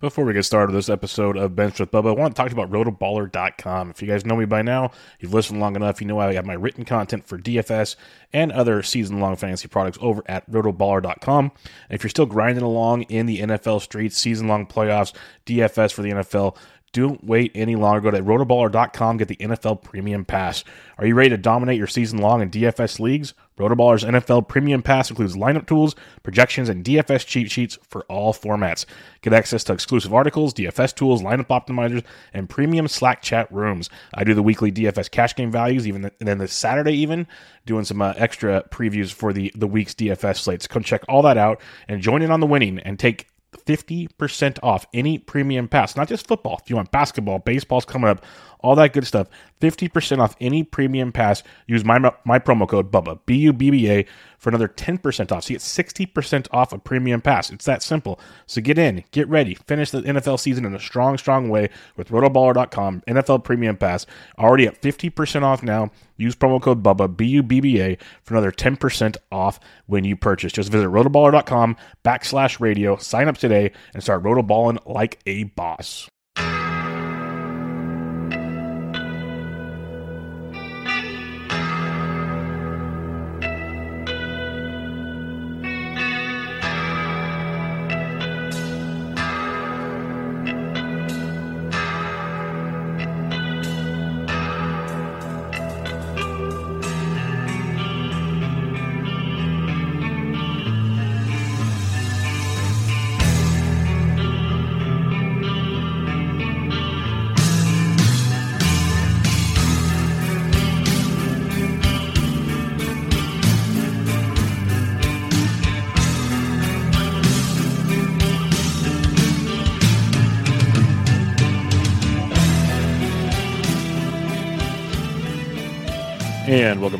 Before we get started with this episode of Bench with Bubba, I want to talk about rotoballer.com. If you guys know me by now, you've listened long enough, you know I have my written content for DFS and other season long fantasy products over at rotoballer.com. And if you're still grinding along in the NFL streets, season long playoffs, DFS for the NFL, don't wait any longer. Go to rotoballer.com, get the NFL Premium Pass. Are you ready to dominate your season long in DFS leagues? Rotoballer's NFL Premium Pass includes lineup tools, projections, and DFS cheat sheets for all formats. Get access to exclusive articles, DFS tools, lineup optimizers, and premium Slack chat rooms. I do the weekly DFS cash game values, even the, and then this Saturday, even doing some uh, extra previews for the the week's DFS slates. Come check all that out and join in on the winning and take 50% off any premium pass, not just football. If you want basketball, baseball's coming up, all that good stuff. 50% off any premium pass. Use my my promo code BUBBA, B U B B A, for another 10% off. So you get 60% off a premium pass. It's that simple. So get in, get ready, finish the NFL season in a strong, strong way with rotoballer.com, NFL Premium Pass. Already at 50% off now. Use promo code BUBBA, B U B B A, for another 10% off when you purchase. Just visit rotoballer.com backslash radio, sign up today, and start rotoballing like a boss.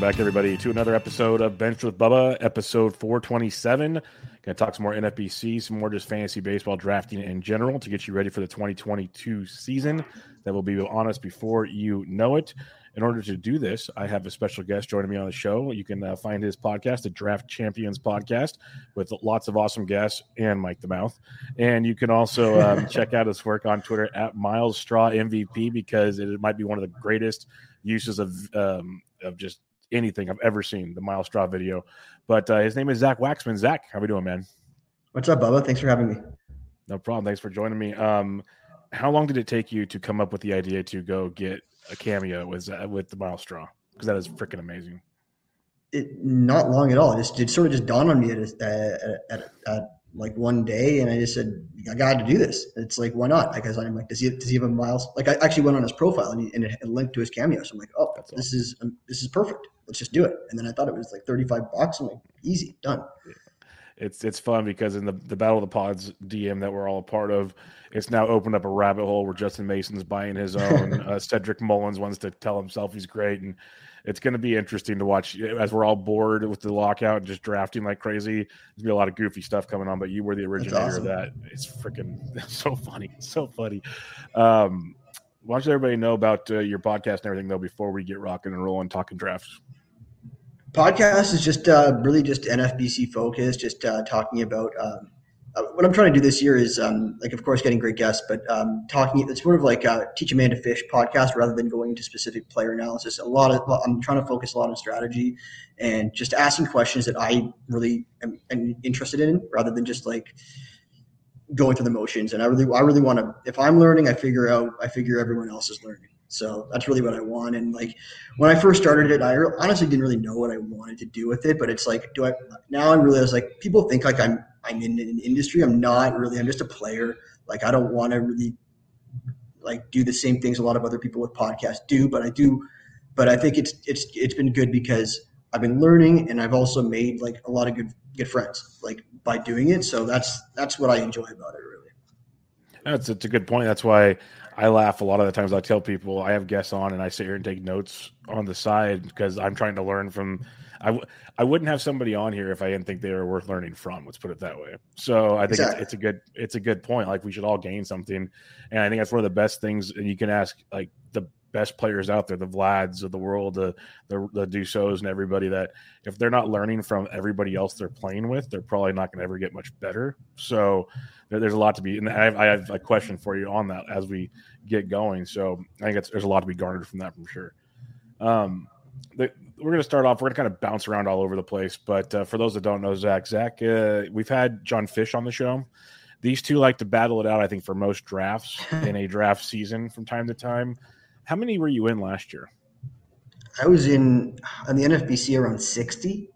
Welcome back, everybody, to another episode of Bench with Bubba, episode 427. Going to talk some more NFBC, some more just fantasy baseball drafting in general to get you ready for the 2022 season that will be on us before you know it. In order to do this, I have a special guest joining me on the show. You can uh, find his podcast, the Draft Champions Podcast, with lots of awesome guests and Mike the Mouth. And you can also um, check out his work on Twitter at Myles Straw MVP because it might be one of the greatest uses of um, of just anything I've ever seen. The Myles Straw video, but uh, his name is Zach Waxman. Zach, how we doing, man? What's up, Bubba? Thanks for having me. No problem. Thanks for joining me. Um, how long did it take you to come up with the idea to go get a cameo with uh, with the Myles Straw? Because that is freaking amazing. It not long at all. It just it sort of just dawned on me at, at, at, at like one day and I just said, I got to do this. It's like, why not? Because I'm like, does he, does he have a miles? Like I actually went on his profile and, he, and it linked to his cameo. So I'm like, oh, That's this awesome. is, um, this is perfect. Let's just do it. And then I thought it was like 35 bucks. I'm like, easy, done. It's, it's fun because in the, the Battle of the Pods DM that we're all a part of, it's now opened up a rabbit hole where Justin Mason's buying his own. uh, Cedric Mullins wants to tell himself he's great. And it's going to be interesting to watch as we're all bored with the lockout and just drafting like crazy. There's going to be a lot of goofy stuff coming on, but you were the originator awesome. of that. It's freaking so funny. so funny. Um, why don't you everybody know about uh, your podcast and everything, though, before we get rocking and rolling talking drafts? Podcast is just uh, really just NFBC focused, just uh, talking about um, uh, what I'm trying to do this year is, um, like, of course, getting great guests, but um, talking. It's sort of like a teach a man to fish podcast rather than going into specific player analysis. A lot of I'm trying to focus a lot on strategy and just asking questions that I really am, am interested in, rather than just like going through the motions. And I really, I really want to. If I'm learning, I figure out. I figure everyone else is learning. So that's really what I want. And like when I first started it, I honestly didn't really know what I wanted to do with it. But it's like, do I now? I realize like people think like I'm I'm in an industry. I'm not really. I'm just a player. Like I don't want to really like do the same things a lot of other people with podcasts do. But I do. But I think it's it's it's been good because I've been learning and I've also made like a lot of good good friends like by doing it. So that's that's what I enjoy about it really. That's it's a good point. That's why I laugh a lot of the times. I tell people I have guests on and I sit here and take notes on the side because I'm trying to learn from. I w- I wouldn't have somebody on here if I didn't think they were worth learning from. Let's put it that way. So I think exactly. it's, it's, a good it's a good point. Like we should all gain something, and I think that's one of the best things. And you can ask like the best players out there, the Vlads of the world, the the, the Dussaults and everybody that if they're not learning from everybody else they're playing with, they're probably not going to ever get much better. So there, there's a lot to be, and I have, I have, a question for you on that as we get going. So I think there's a lot to be garnered from that, for sure. Um, the, we're going to start off. We're going to kind of bounce around all over the place, but uh, for those that don't know, Zach, Zach, uh, we've had John Fish on the show. These two like to battle it out. I think for most drafts in a draft season from time to time. How many were you in last year? I was in on the NFBC around sixty,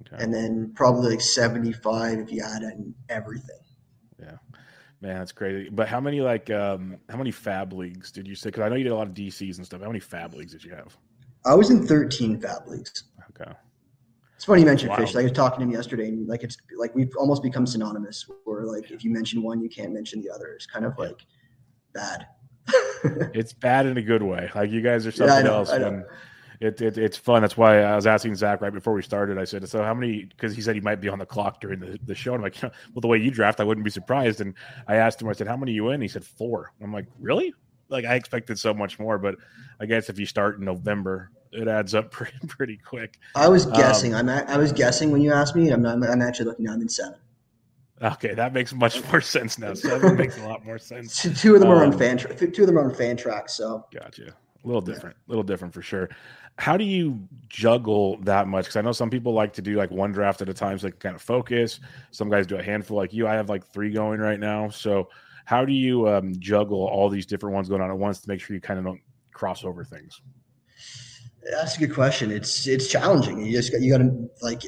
okay. and then probably like seventy-five if you add in everything. Yeah, man, that's crazy. But how many like um how many fab leagues did you say? Because I know you did a lot of DCs and stuff. How many fab leagues did you have? I was in thirteen fab leagues. Okay. It's funny you mentioned wow. fish. Like I was talking to him yesterday, and like it's like we've almost become synonymous. Where like if you mention one, you can't mention the other. It's kind of like bad. it's bad in a good way. Like you guys are something yeah, know, else. When it, it, it's fun. That's why I was asking Zach right before we started. I said, "So how many?" Because he said he might be on the clock during the, the show. And I'm like, "Well, the way you draft, I wouldn't be surprised." And I asked him, I said, "How many you in?" He said four. I'm like, "Really?" Like I expected so much more, but I guess if you start in November, it adds up pretty pretty quick. I was guessing. Um, I'm I was guessing when you asked me. I'm not. I'm actually looking. I'm in seven. Okay, that makes much more sense now. Seven makes a lot more sense. Two of them um, are on um, fan. Tra- two of them are on Fantrax. So gotcha. A little different. A yeah. little different for sure. How do you juggle that much? Because I know some people like to do like one draft at a time, so they can kind of focus. Some guys do a handful, like you. I have like three going right now. So how do you um, juggle all these different ones going on at once to make sure you kind of don't cross over things? That's a good question. It's it's challenging. You just got you got to like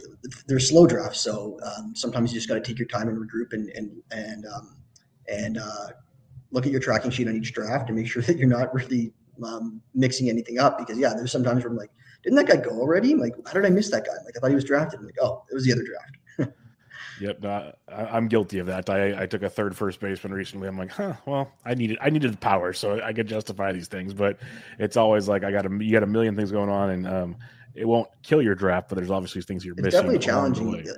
they're slow drafts, so um, sometimes you just got to take your time and regroup and and and um, and uh, look at your tracking sheet on each draft and make sure that you're not really um, mixing anything up. Because yeah, there's sometimes where I'm like, didn't that guy go already? I'm like, how did I miss that guy? I'm like I thought he was drafted. I'm like, oh, it was the other draft. Yep, I, am guilty of that. I, I took a third first baseman recently. I'm like, huh, well, I needed I needed the power, so I could justify these things. But it's always like I got a you got a million things going on, and um, it won't kill your draft, but there's obviously things you're missing. it's missing. Definitely challenging.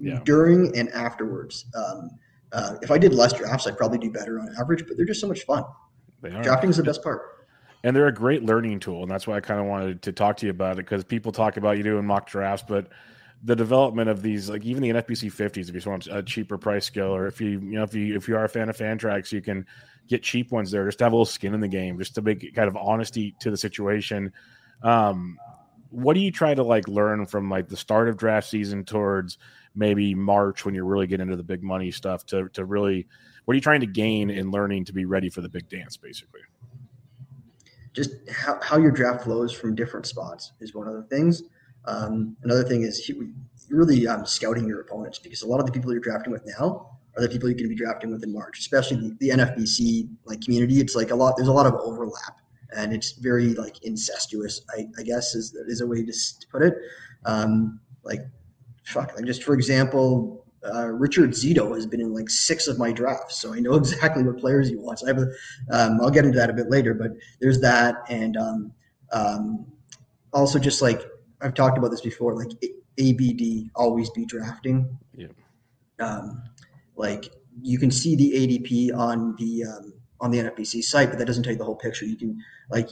Yeah. During and afterwards. Um, uh, if I did less drafts, I'd probably do better on average. But they're just so much fun. Drafting is the best part and they're a great learning tool and that's why i kind of wanted to talk to you about it because people talk about you doing mock drafts but the development of these, like even the NFBC 50s, if you want a cheaper price scale, or if you, you know, if you if you are a fan of Fantrax, you can get cheap ones there just to have a little skin in the game, just to make kind of honesty to the situation. Um, what do you try to like learn from like the start of draft season towards maybe March when you're really getting into the big money stuff to to really what are you trying to gain in learning to be ready for the big dance basically? Just how, how your draft flows from different spots is one of the things. Um, another thing is really um, scouting your opponents because a lot of the people you're drafting with now are the people you're going to be drafting with in March, especially the, the NFBC like community. It's like a lot. There's a lot of overlap, and it's very like incestuous. I, I guess is is a way to, put it. Um, like fuck, like just for example, uh, Richard Zito has been in like six of my drafts, so I know exactly what players he wants. I have a, um, I'll get into that a bit later, but there's that, and um, um, also just like I've talked about this before, like ABD always be drafting. Yeah. Um, like you can see the ADP on the um, on the NFBC site, but that doesn't tell you the whole picture. You can like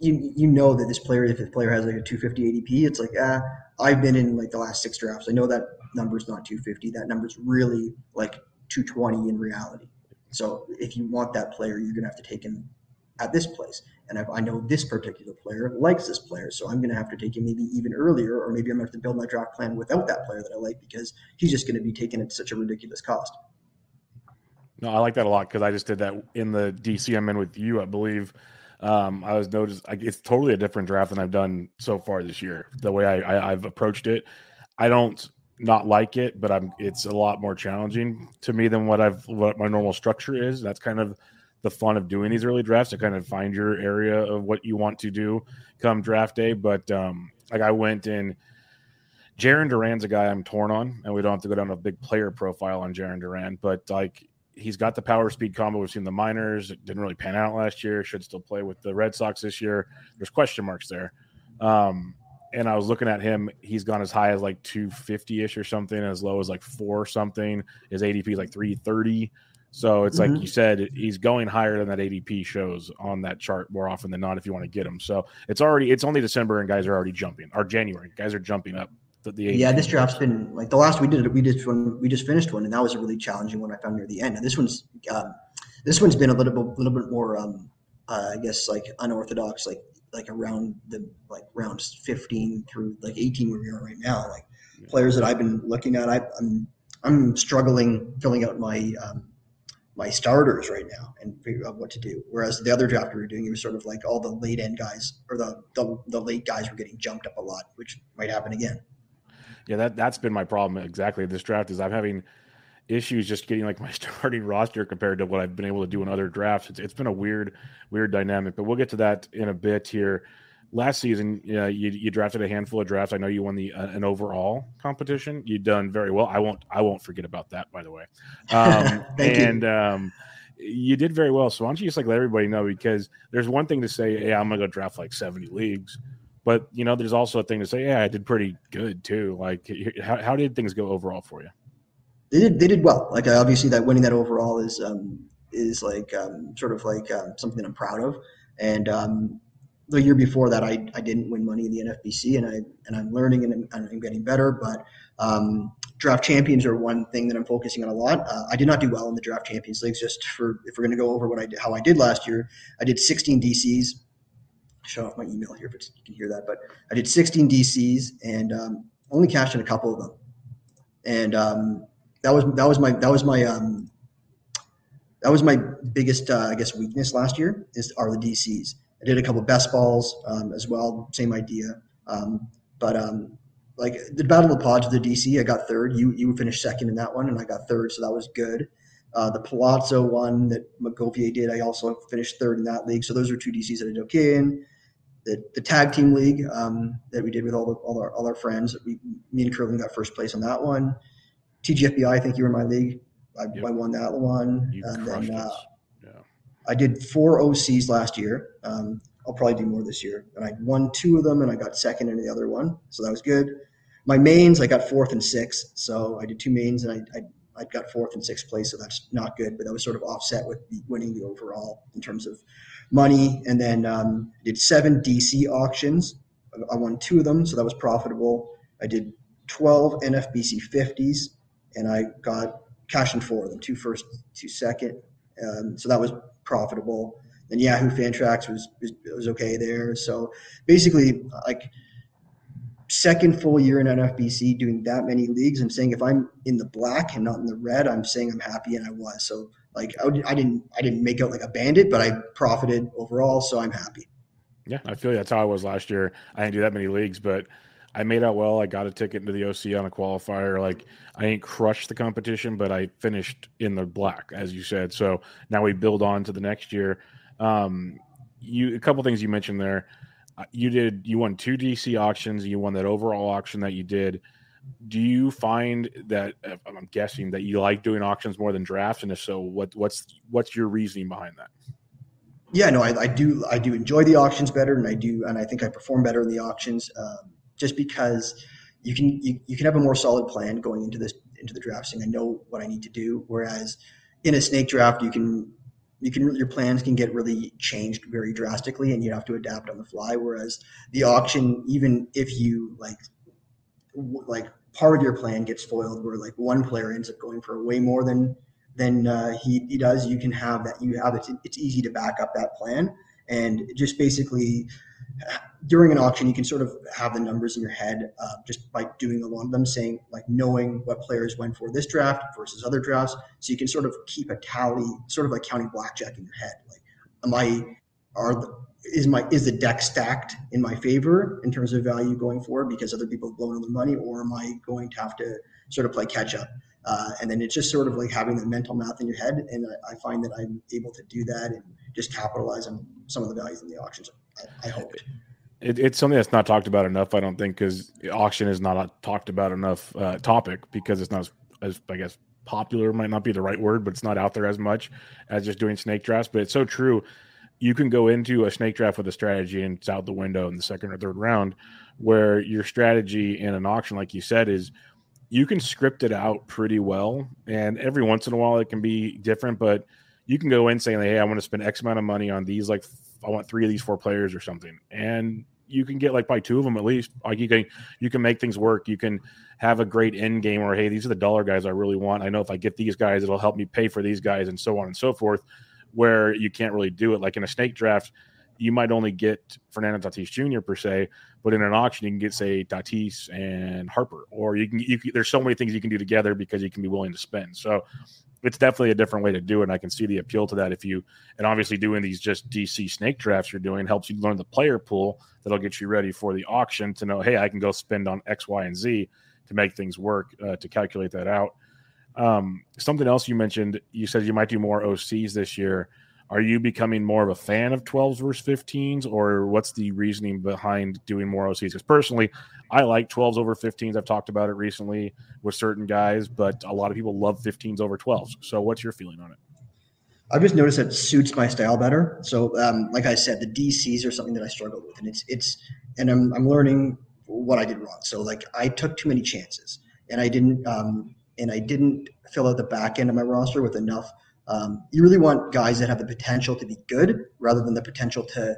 you you know that this player, if a player has like a 250 ADP, it's like ah, I've been in like the last six drafts. I know that number's not 250. That number's really like 220 in reality. So if you want that player, you're going to have to take him at this place. And I know this particular player likes this player, so I'm going to have to take him maybe even earlier, or maybe I'm going to have to build my draft plan without that player that I like because he's just going to be taken at such a ridiculous cost. No, I like that a lot because I just did that in the DC I'm in with you, I believe. Um, I was noticed it's totally a different draft than I've done so far this year. The way I, I I've approached it, I don't not like it, but I'm it's a lot more challenging to me than what I've what my normal structure is. That's kind of the fun of doing these early drafts to kind of find your area of what you want to do come draft day. But um, like I went in, Jarren Duran's a guy I'm torn on, and we don't have to go down a big player profile on Jarren Duran, but like he's got the power speed combo. We've seen the minors. It didn't really pan out last year. Should still play with the Red Sox this year. There's question marks there. Um, and I was looking at him. He's gone as high as like 250 ish or something, as low as like four something. His ADP is like 330. So it's mm-hmm. like you said, he's going higher than that ADP shows on that chart more often than not if you want to get him. So it's already it's only December and guys are already jumping. Or January, guys are jumping up. The, the yeah, this draft's been like the last we did. We just one we just finished one, and that was a really challenging one I found near the end. And this one's um, this one's been a little bit little bit more um, uh, I guess like unorthodox, like like around the like rounds 15 through like 18 where we are right now. Like players that I've been looking at, I, I'm I'm struggling filling out my um, my starters right now and figure out what to do. Whereas the other draft we were doing, it was sort of like all the late end guys or the, the, the late guys were getting jumped up a lot, which might happen again. Yeah, that that's been my problem exactly. This draft is I'm having issues just getting like my starting roster compared to what I've been able to do in other drafts. It's, it's been a weird, weird dynamic, but we'll get to that in a bit here. Last season, you, you drafted a handful of drafts. I know you won the uh, an overall competition. You've done very well. I won't I won't forget about that. By the way, um, and you. Um, you did very well. So why don't you just like let everybody know because there's one thing to say, hey, I'm gonna go draft like 70 leagues, but you know, there's also a thing to say, yeah, I did pretty good too. Like, how, how did things go overall for you? they did they did well. Like obviously that winning that overall is um, is like um, sort of like um, something I'm proud of. And um, the year before that, I, I didn't win money in the NFBC, and I and I'm learning and I'm, I'm getting better. But um, draft champions are one thing that I'm focusing on a lot. Uh, I did not do well in the draft champions leagues. Just for if we're going to go over what I did, how I did last year, I did 16 DCs. Show off my email here, but you can hear that. But I did 16 DCs and um, only cashed in a couple of them. And um, that was that was my that was my um, that was my biggest uh, I guess weakness last year is are the DCs. I did a couple best balls um, as well, same idea. Um, but um, like the battle of the pods with the DC, I got third. You you finished second in that one, and I got third, so that was good. Uh, the Palazzo one that McGovier did, I also finished third in that league. So those are two DCs that I did okay in. The, the tag team league um, that we did with all the, all our all our friends, we, me and Curling got first place on that one. TGFBI, I think you were in my league. I, yep. I won that one. You and then uh, yeah. I did four OCs last year. Um, I'll probably do more this year. And I won two of them and I got second in the other one. So that was good. My mains, I got fourth and sixth. So I did two mains and I, I, I got fourth and sixth place. So that's not good, but that was sort of offset with winning the overall in terms of money. And then um, did seven DC auctions. I won two of them. So that was profitable. I did 12 NFBC 50s and I got cash in four of them, two first, two second. Um, so that was profitable. And Yahoo Fantrax was, was was okay there. So basically, like second full year in NFBC doing that many leagues, I'm saying if I'm in the black and not in the red, I'm saying I'm happy, and I was. So like I, would, I didn't I didn't make out like a bandit, but I profited overall, so I'm happy. Yeah, I feel that's how I was last year. I didn't do that many leagues, but I made out well. I got a ticket into the OC on a qualifier. Like I ain't crushed the competition, but I finished in the black, as you said. So now we build on to the next year. Um, you a couple things you mentioned there. Uh, you did you won two DC auctions. You won that overall auction that you did. Do you find that I'm guessing that you like doing auctions more than drafts? And if so, what what's what's your reasoning behind that? Yeah, no, I, I do. I do enjoy the auctions better, and I do, and I think I perform better in the auctions. Um, just because you can you, you can have a more solid plan going into this into the draft saying I know what I need to do. Whereas in a snake draft, you can you can your plans can get really changed very drastically, and you have to adapt on the fly. Whereas the auction, even if you like like part of your plan gets foiled, where like one player ends up going for way more than than uh, he, he does, you can have that. You have it. It's easy to back up that plan and just basically during an auction, you can sort of have the numbers in your head uh, just by doing a lot of them, saying like knowing what players went for this draft versus other drafts. So you can sort of keep a tally, sort of like counting blackjack in your head. Like, am I are the, is my is the deck stacked in my favor in terms of value going forward because other people have blown all their money, or am I going to have to sort of play catch up? Uh, and then it's just sort of like having the mental math in your head, and I, I find that I'm able to do that and just capitalize on some of the values in the auctions. I, hope. It, it's something that's not talked about enough, I don't think, because auction is not a talked about enough uh, topic because it's not as, as, I guess, popular might not be the right word, but it's not out there as much as just doing snake drafts. But it's so true. You can go into a snake draft with a strategy and it's out the window in the second or third round, where your strategy in an auction, like you said, is you can script it out pretty well. And every once in a while, it can be different, but you can go in saying, "Hey, I want to spend X amount of money on these. Like, I want three of these four players or something," and you can get like by two of them at least. Like you can you can make things work. You can have a great end game where hey, these are the dollar guys I really want. I know if I get these guys, it'll help me pay for these guys, and so on and so forth. Where you can't really do it, like in a snake draft, you might only get Fernando Tatis Jr. per se, but in an auction you can get say Tatis and Harper, or you can, you there's so many things you can do together because you can be willing to spend. So it's definitely a different way to do it. And I can see the appeal to that. If you, and obviously doing these just DC snake drafts you're doing helps you learn the player pool that'll get you ready for the auction to know, hey, I can go spend on X, Y, and Z to make things work uh, to calculate that out. Um, something else you mentioned, you said you might do more OCs this year. Are you becoming more of a fan of 12s versus 15s, or what's the reasoning behind doing more OCs? Because personally, I like 12s over 15s. I've talked about it recently with certain guys, but a lot of people love 15s over 12s. So, what's your feeling on it? I've just noticed that it suits my style better. So, um, like I said, the DCs are something that I struggled with, and it's it's, and I'm I'm learning what I did wrong. So, like I took too many chances, and I didn't um, and I didn't fill out the back end of my roster with enough um, you really want guys that have the potential to be good rather than the potential to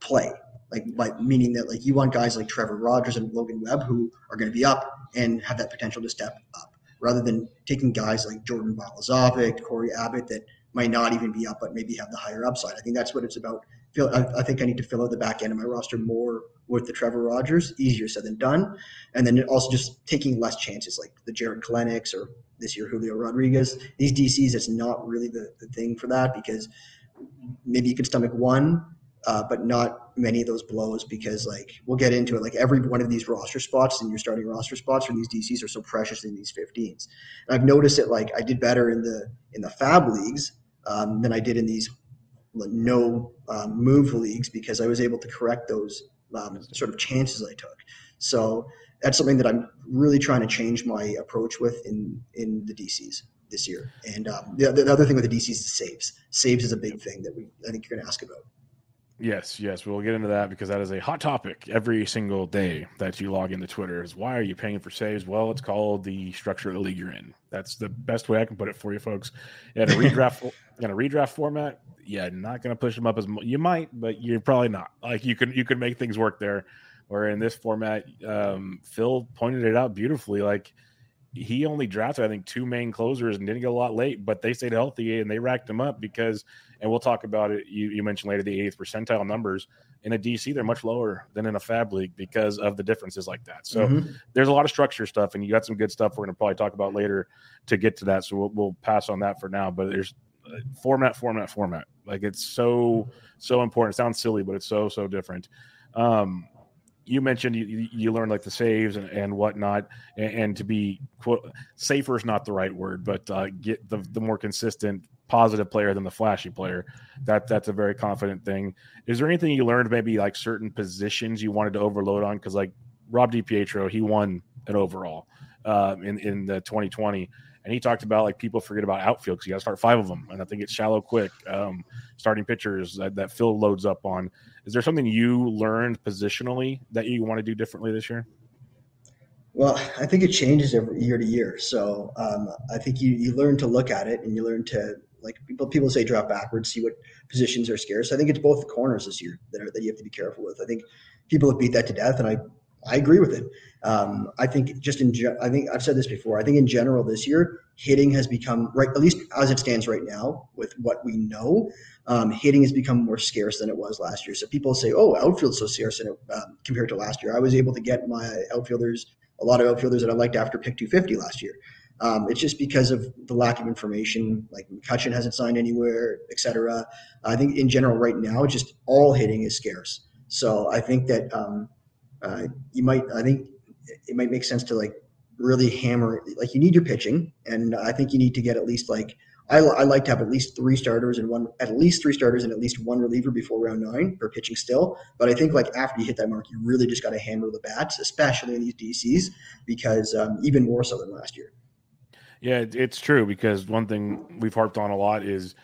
play. Like, like meaning that like you want guys like Trevor Rogers and Logan Webb who are going to be up and have that potential to step up, rather than taking guys like Jordan Balazovic, Cory Abbott that might not even be up but maybe have the higher upside. I think that's what it's about. I, I think I need to fill out the back end of my roster more with the Trevor Rogers. Easier said than done, and then also just taking less chances like the Jarred Kelenics or this year Julio Rodriguez. These DCs, it's not really the, the thing for that because maybe you could stomach one, uh, but not many of those blows because like we'll get into it. Like every one of these roster spots and your starting roster spots for these DCs are so precious in these 15s. And I've noticed it like I did better in the in the Fab leagues um, than I did in these no um, move leagues because I was able to correct those um, sort of chances I took. So that's something that I'm really trying to change my approach with in in the DCs this year. And um, the, the other thing with the DCs is saves. Saves is a big thing that we I think you're going to ask about. Yes, yes, we'll get into that because that is a hot topic every single day that you log into Twitter. Is why are you paying for saves? Well, it's called the structure of the league you're in. That's the best way I can put it for you, folks. In a redraft, in a redraft format, yeah, not going to push them up as you might, but you're probably not. Like you can you can make things work there. Where in this format, um, Phil pointed it out beautifully. Like he only drafted, I think, two main closers and didn't get a lot late, but they stayed healthy and they racked them up because, and we'll talk about it. You, you mentioned later the 80th percentile numbers in a DC, they're much lower than in a Fab league because of the differences like that. So mm-hmm. there's a lot of structure stuff, and you got some good stuff we're going to probably talk about later to get to that. So we'll, we'll pass on that for now. But there's format, format, format. Like it's so so important. It sounds silly, but it's so so different. Um, you mentioned you, you learned like the saves and, and whatnot, and, and, to be quote safer is not the right word, but uh, get the, the more consistent positive player than the flashy player. That that's a very confident thing. Is there anything you learned maybe like certain positions you wanted to overload on? Because like Rob DiPietro, he won an overall uh, in in the 2020. And he talked about like people forget about outfield because you got to start five of them, and I think it's shallow quick. Um, starting pitchers that, that Phil loads up on. Is there something you learned positionally that you want to do differently this year? Well, I think it changes every year to year. So um, I think you you learn to look at it and you learn to like people people say drop backwards, see what positions are scarce. I think it's both the corners this year that are, that you have to be careful with. I think people have beat that to death, and I I agree with it. Um, I think just in, ge- I think I've said this before. I think in general this year, hitting has become right, at least as it stands right now, with what we know, um, hitting has become more scarce than it was last year. So people say, "Oh, outfield's so scarce it, um, compared to last year." I was able to get my outfielders, a lot of outfielders that I liked after pick 250 last year. Um, it's just because of the lack of information. Like McCutchen hasn't signed anywhere, etc. I think in general right now, just all hitting is scarce. So I think that um, uh, you might. I think it might make sense to like really hammer. Like you need your pitching, and I think you need to get at least like I, I like to have at least three starters and one at least three starters and at least one reliever before round nine for pitching still. But I think like after you hit that mark, you really just got to hammer the bats, especially in these DCs, because um, even more so than last year. Yeah, it's true because one thing we've harped on a lot is,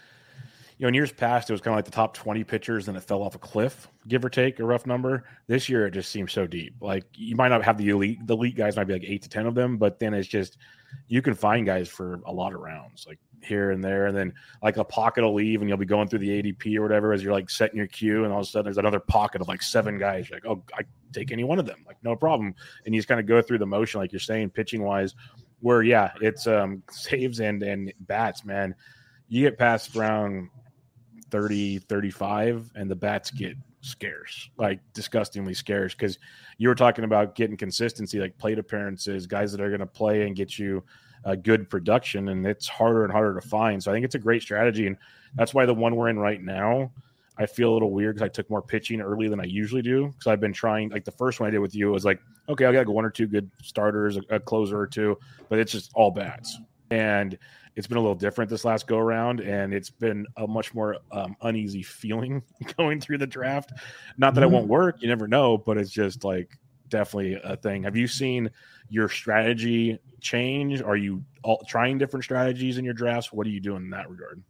you know, in years past it was kind of like the top twenty pitchers, and it fell off a cliff, give or take a rough number. This year it just seems so deep. Like you might not have the elite, the elite guys might be like eight to ten of them, but then it's just you can find guys for a lot of rounds. Like here and there, and then like a pocket will leave, and you'll be going through the ADP or whatever as you're like setting your queue, and all of a sudden there's another pocket of like seven guys. You're like, oh, I take any one of them, like no problem. And you just kind of go through the motion, like you're saying, pitching wise, where yeah, it's um saves and and bats, man. You get past round 30, 35, and the bats mm-hmm. get scarce, like disgustingly scarce. Because you were talking about getting consistency, like plate appearances, guys that are going to play and get you a good production, and it's harder and harder to find. So I think it's a great strategy, and that's why the one we're in right now. I feel a little weird because I took more pitching early than I usually do. Because I've been trying, like the first one I did with you was like, okay, I got one or two good starters, a, a closer or two, but it's just all bats. And it's been a little different this last go around, and it's been a much more um, uneasy feeling going through the draft. Not that mm-hmm. it won't work, you never know, but it's just like definitely a thing. Have you seen your strategy change? Are you all, trying different strategies in your drafts? What are you doing in that regard?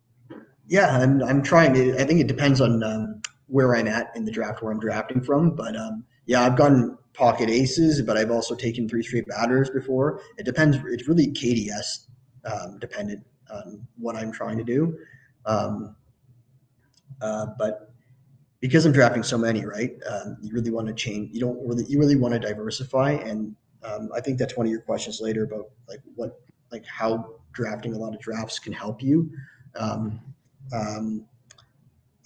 Yeah, I'm, I'm trying to. I think it depends on um, where I'm at in the draft, where I'm drafting from. But um, yeah, I've gone pocket aces, but I've also taken three straight batters before. It depends. It's really KDS um, dependent on what I'm trying to do. Um, uh, but because I'm drafting so many, right? Um, you really want to change. You don't really. You really want to diversify, and um, I think that's one of your questions later about like what, like how drafting a lot of drafts can help you. Um, um,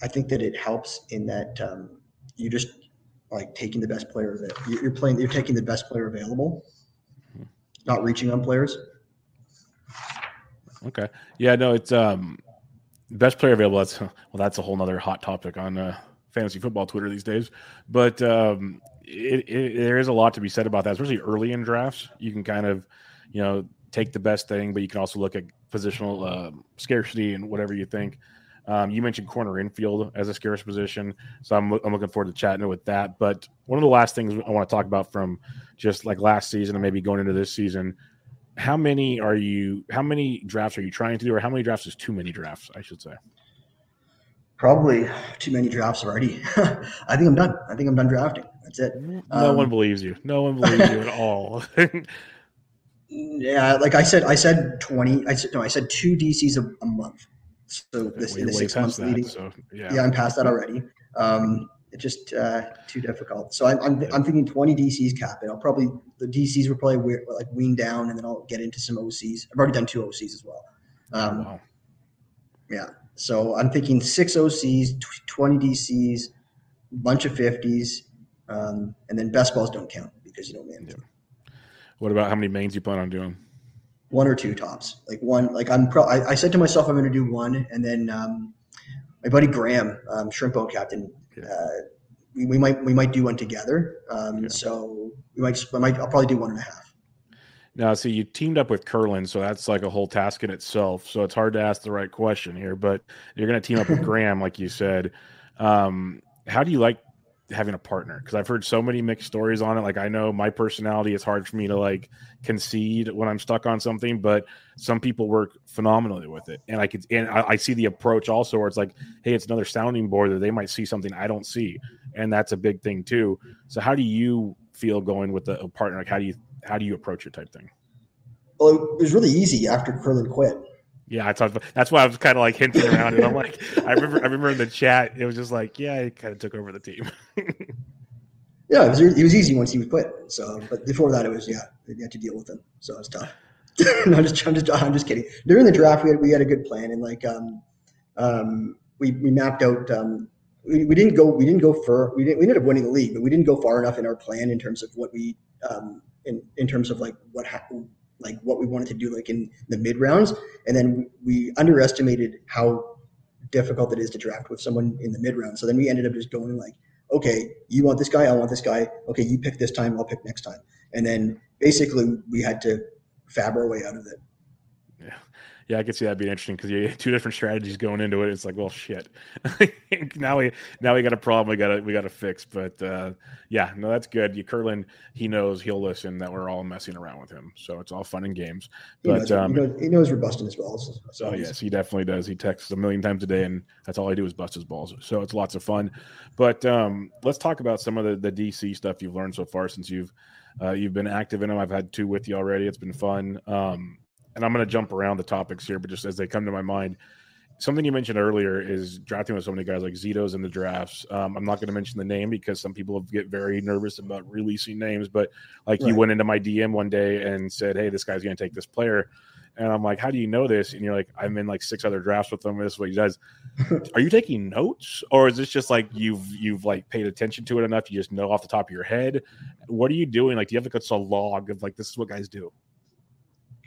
I think that it helps in that you just like taking the best player that you're playing. You're taking the best player available, not reaching on players. Okay. Yeah. No. It's um best player available. That's well. That's a whole nother hot topic on uh, fantasy football Twitter these days. But um, it, it, there is a lot to be said about that, especially early in drafts. You can kind of, you know, take the best thing, but you can also look at positional uh, scarcity and whatever you think. Um, you mentioned corner infield as a scarce position, so I'm, I'm looking forward to chatting with that. But one of the last things I want to talk about from just like last season and maybe going into this season how many are you how many drafts are you trying to do or how many drafts is too many drafts i should say? Probably too many drafts already. I think i'm done. I think i'm done drafting. That's it. No um, one believes you. No one believes you at all. Yeah like i said i said 20 i said no i said two dcs a, a month. So this in the six months that, leading. so, yeah. yeah i'm past that already. Um it's just uh, too difficult. So I'm, I'm, I'm, thinking 20 DCs cap it. I'll probably the DCs will probably wear, like wean down, and then I'll get into some OCs. I've already done two OCs as well. Um, wow. Yeah. So I'm thinking six OCs, 20 DCs, bunch of 50s, um, and then best balls don't count because you don't manage yeah. them. What about how many mains you plan on doing? One or two tops. Like one. Like I'm. Pro- I, I said to myself I'm going to do one, and then um, my buddy Graham, um, shrimp boat captain, yeah. uh, we, we might we might do one together. Um, yeah. So we might, I might I'll probably do one and a half. Now, see, you teamed up with Curlin, so that's like a whole task in itself. So it's hard to ask the right question here, but you're going to team up with Graham, like you said. Um, how do you like having a partner because I've heard so many mixed stories on it. Like I know my personality is hard for me to like concede when I'm stuck on something, but some people work phenomenally with it. And I could and I, I, see the approach also where it's like, hey, it's another sounding board that they might see something I don't see. And that's a big thing too. So how do you feel going with a, a partner? Like how do you how do you approach it type thing? Well, it was really easy after Curlin quit. Yeah, I talked. About, that's why I was kind of like hinting around it. I'm like, I remember, I remember in the chat, it was just like, yeah, he kind of took over the team. Yeah, it was, it was easy once he was quit. So, but before that, it was yeah, you had to deal with him. So it was tough. no, I'm just, I'm just, I'm just kidding. During the draft, we had, we had a good plan, and like, um, um, we, we mapped out. Um, we, we didn't go, we didn't go for, we didn't, we ended up winning the league, but we didn't go far enough in our plan in terms of what we, um, in in terms of like what happened, like what we wanted to do, like in the mid rounds, and then we underestimated how difficult it is to draft with someone in the mid round. So then we ended up just going like, okay, you want this guy, I want this guy. Okay, you pick this time, I'll pick next time, and then basically we had to fab our way out of it. Yeah, yeah, I could see that being interesting because you have two different strategies going into it. It's like, well, shit. now we now we got a problem. We got to we got to fix. But uh, yeah, no, that's good. You Curlin, he knows he'll listen that we're all messing around with him, so it's all fun and games. He But knows, um, he, knows, he knows we're busting his balls. So Oh yes, he definitely does. He texts a million times a day, and that's all I do is bust his balls. So it's lots of fun. But um, let's talk about some of the, the DC stuff you've learned so far since you've uh, you've been active in them. I've had two with you already. It's been fun. Um, and I'm going to jump around the topics here, but just as they come to my mind, something you mentioned earlier is drafting with so many guys like Zito's in the drafts. Um, I'm not going to mention the name because some people get very nervous about releasing names, but like you went into my DM one day and said, "Hey, this guy's going to take this player." And I'm like, how do you know this? And you're like, I'm in like six other drafts with him. This is what he does. Are you taking notes, or is this just like you've you've like paid attention to it enough? You just know off the top of your head. What are you doing? Like, do you have like a log of like this is what guys do?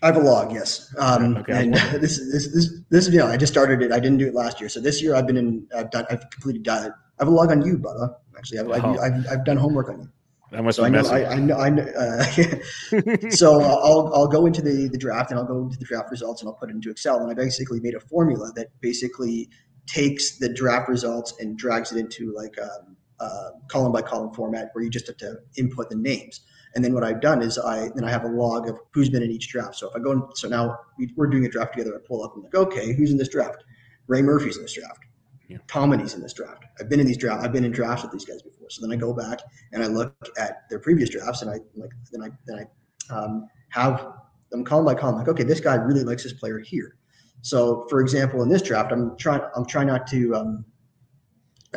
I have a log, yes. Um, Okay. And this, this, this, this, you know, I just started it. I didn't do it last year. So this year I've been in, I've done, I've completed, I have a log on you, brother. Actually, I've, Oh. I've, I've, I've done homework on you. That must So I be know, messy. I, I know, I know, uh, so I'll, I'll go into the, the draft and I'll go into the draft results and I'll put it into Excel. And I basically made a formula that basically takes the draft results and drags it into like um, uh, column by column format where you just have to input the names. And then what I've done is I then I have a log of who's been in each draft. So if I go, in, so now we, we're doing a draft together. I pull up and like, okay, who's in this draft? Ray Murphy's in this draft. Yeah. In this draft. I've been in these drafts. I've been in drafts with these guys before. So then I go back and I look at their previous drafts and I like then I then I um, have them column by column like okay this guy really likes this player here. So for example in this draft I'm trying I'm trying not to um,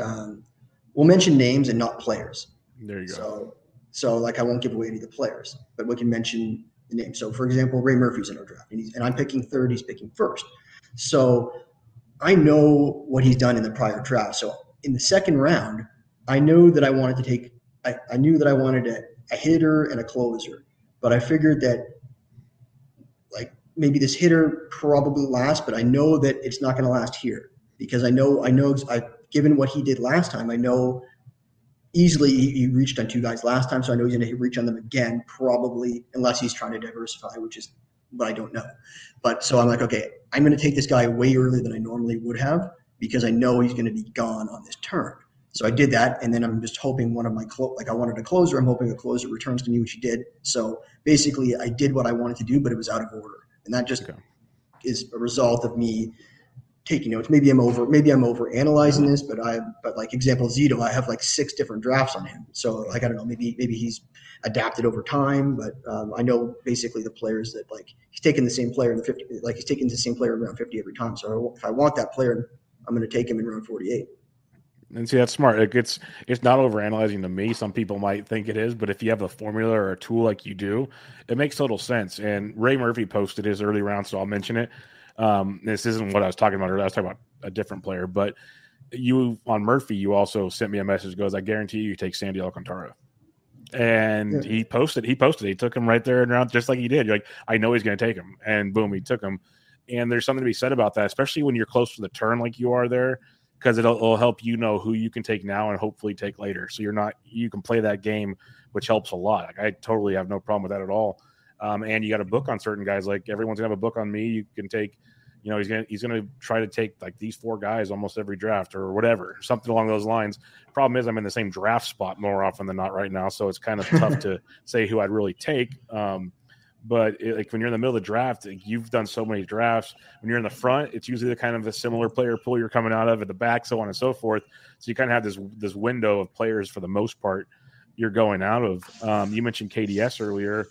um, we'll mention names and not players. there you go. So so like I won't give away any of the players, but we can mention the name. So for example Ray Murphy's in our draft and, and I'm picking third, he's picking first. So I know what he's done in the prior draft. So in the second round, I know that I wanted to take, I, I knew that I wanted a, a hitter and a closer, but I figured that like maybe this hitter probably lasts, but I know that it's not going to last here because I know, I know, I given what he did last time, I know easily he, he reached on two guys last time, so I know he's going to reach on them again, probably unless he's trying to diversify, which is what I don't know. But so I'm like, okay, I'm going to take this guy way earlier than I normally would have because I know he's going to be gone on this turn. So I did that, and then I'm just hoping one of my clo- like I wanted a closer. I'm hoping a closer returns to me, which he did. So basically, I did what I wanted to do, but it was out of order, and that just Okay. is a result of me taking notes. Maybe I'm over, maybe I'm over analyzing this, but I, but like example Zito, I have like six different drafts on him. So like I don't know, maybe maybe he's adapted over time, but um, I know basically the players that like he's taking the same player in the fifty, like he's taking the same player in round fifty every time. So if I want that player, I'm going to take him in round forty-eight. And see, that's smart. It's it's not over analyzing to me. Some people might think it is, but if you have a formula or a tool like you do, it makes total sense. And Ray Murphy posted his early round, so I'll mention it. Um, this isn't what I was talking about earlier. I was talking about a different player, but you on Murphy, you also sent me a message. Goes, I guarantee you, you take Sandy Alcantara. And Yeah. he posted, he posted, he took him right there and around just like he did. You're like, I know he's going to take him, and boom, he took him. And there's something to be said about that, especially when you're close to the turn, like you are there because it'll, it'll help you know who you can take now and hopefully take later. So you're not you can play that game, which helps a lot. Like, I totally have no problem with that at all. Um, and you got a book on certain guys. Like everyone's gonna have a book on me. You can take, you know, he's gonna he's gonna try to take like these four guys almost every draft or whatever, something along those lines. Problem is, I'm in the same draft spot more often than not right now, so it's kind of tough to say who I'd really take. Um, but it, like when you're in the middle of the draft, like, you've done so many drafts. When you're in the front, it's usually the kind of a similar player pool you're coming out of at the back, so on and so forth. So you kind of have this this window of players for the most part you're going out of. Um, you mentioned KDS earlier.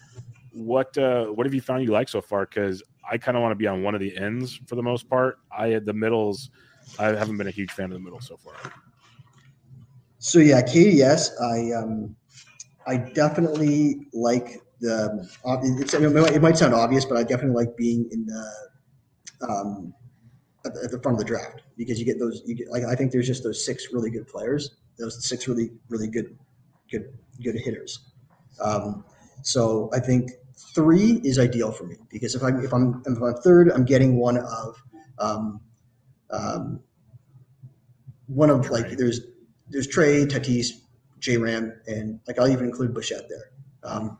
What uh, what have you found you like so far? Because I kind of want to be on one of the ends for the most part. I had the middles. I haven't been a huge fan of the middle so far. So yeah, KDS, I um, I definitely like the. It's, it, might, it might sound obvious, but I definitely like being in the um, at, the, at the front of the draft because you get those. You get like I think there's just those six really good players. Those six really really good good good hitters. Um, so I think three is ideal for me because if I'm if I'm if I'm third, I'm getting one of um, um, one of like there's there's Trea, Tatis, J Ram, and like I'll even include Bichette there. Um,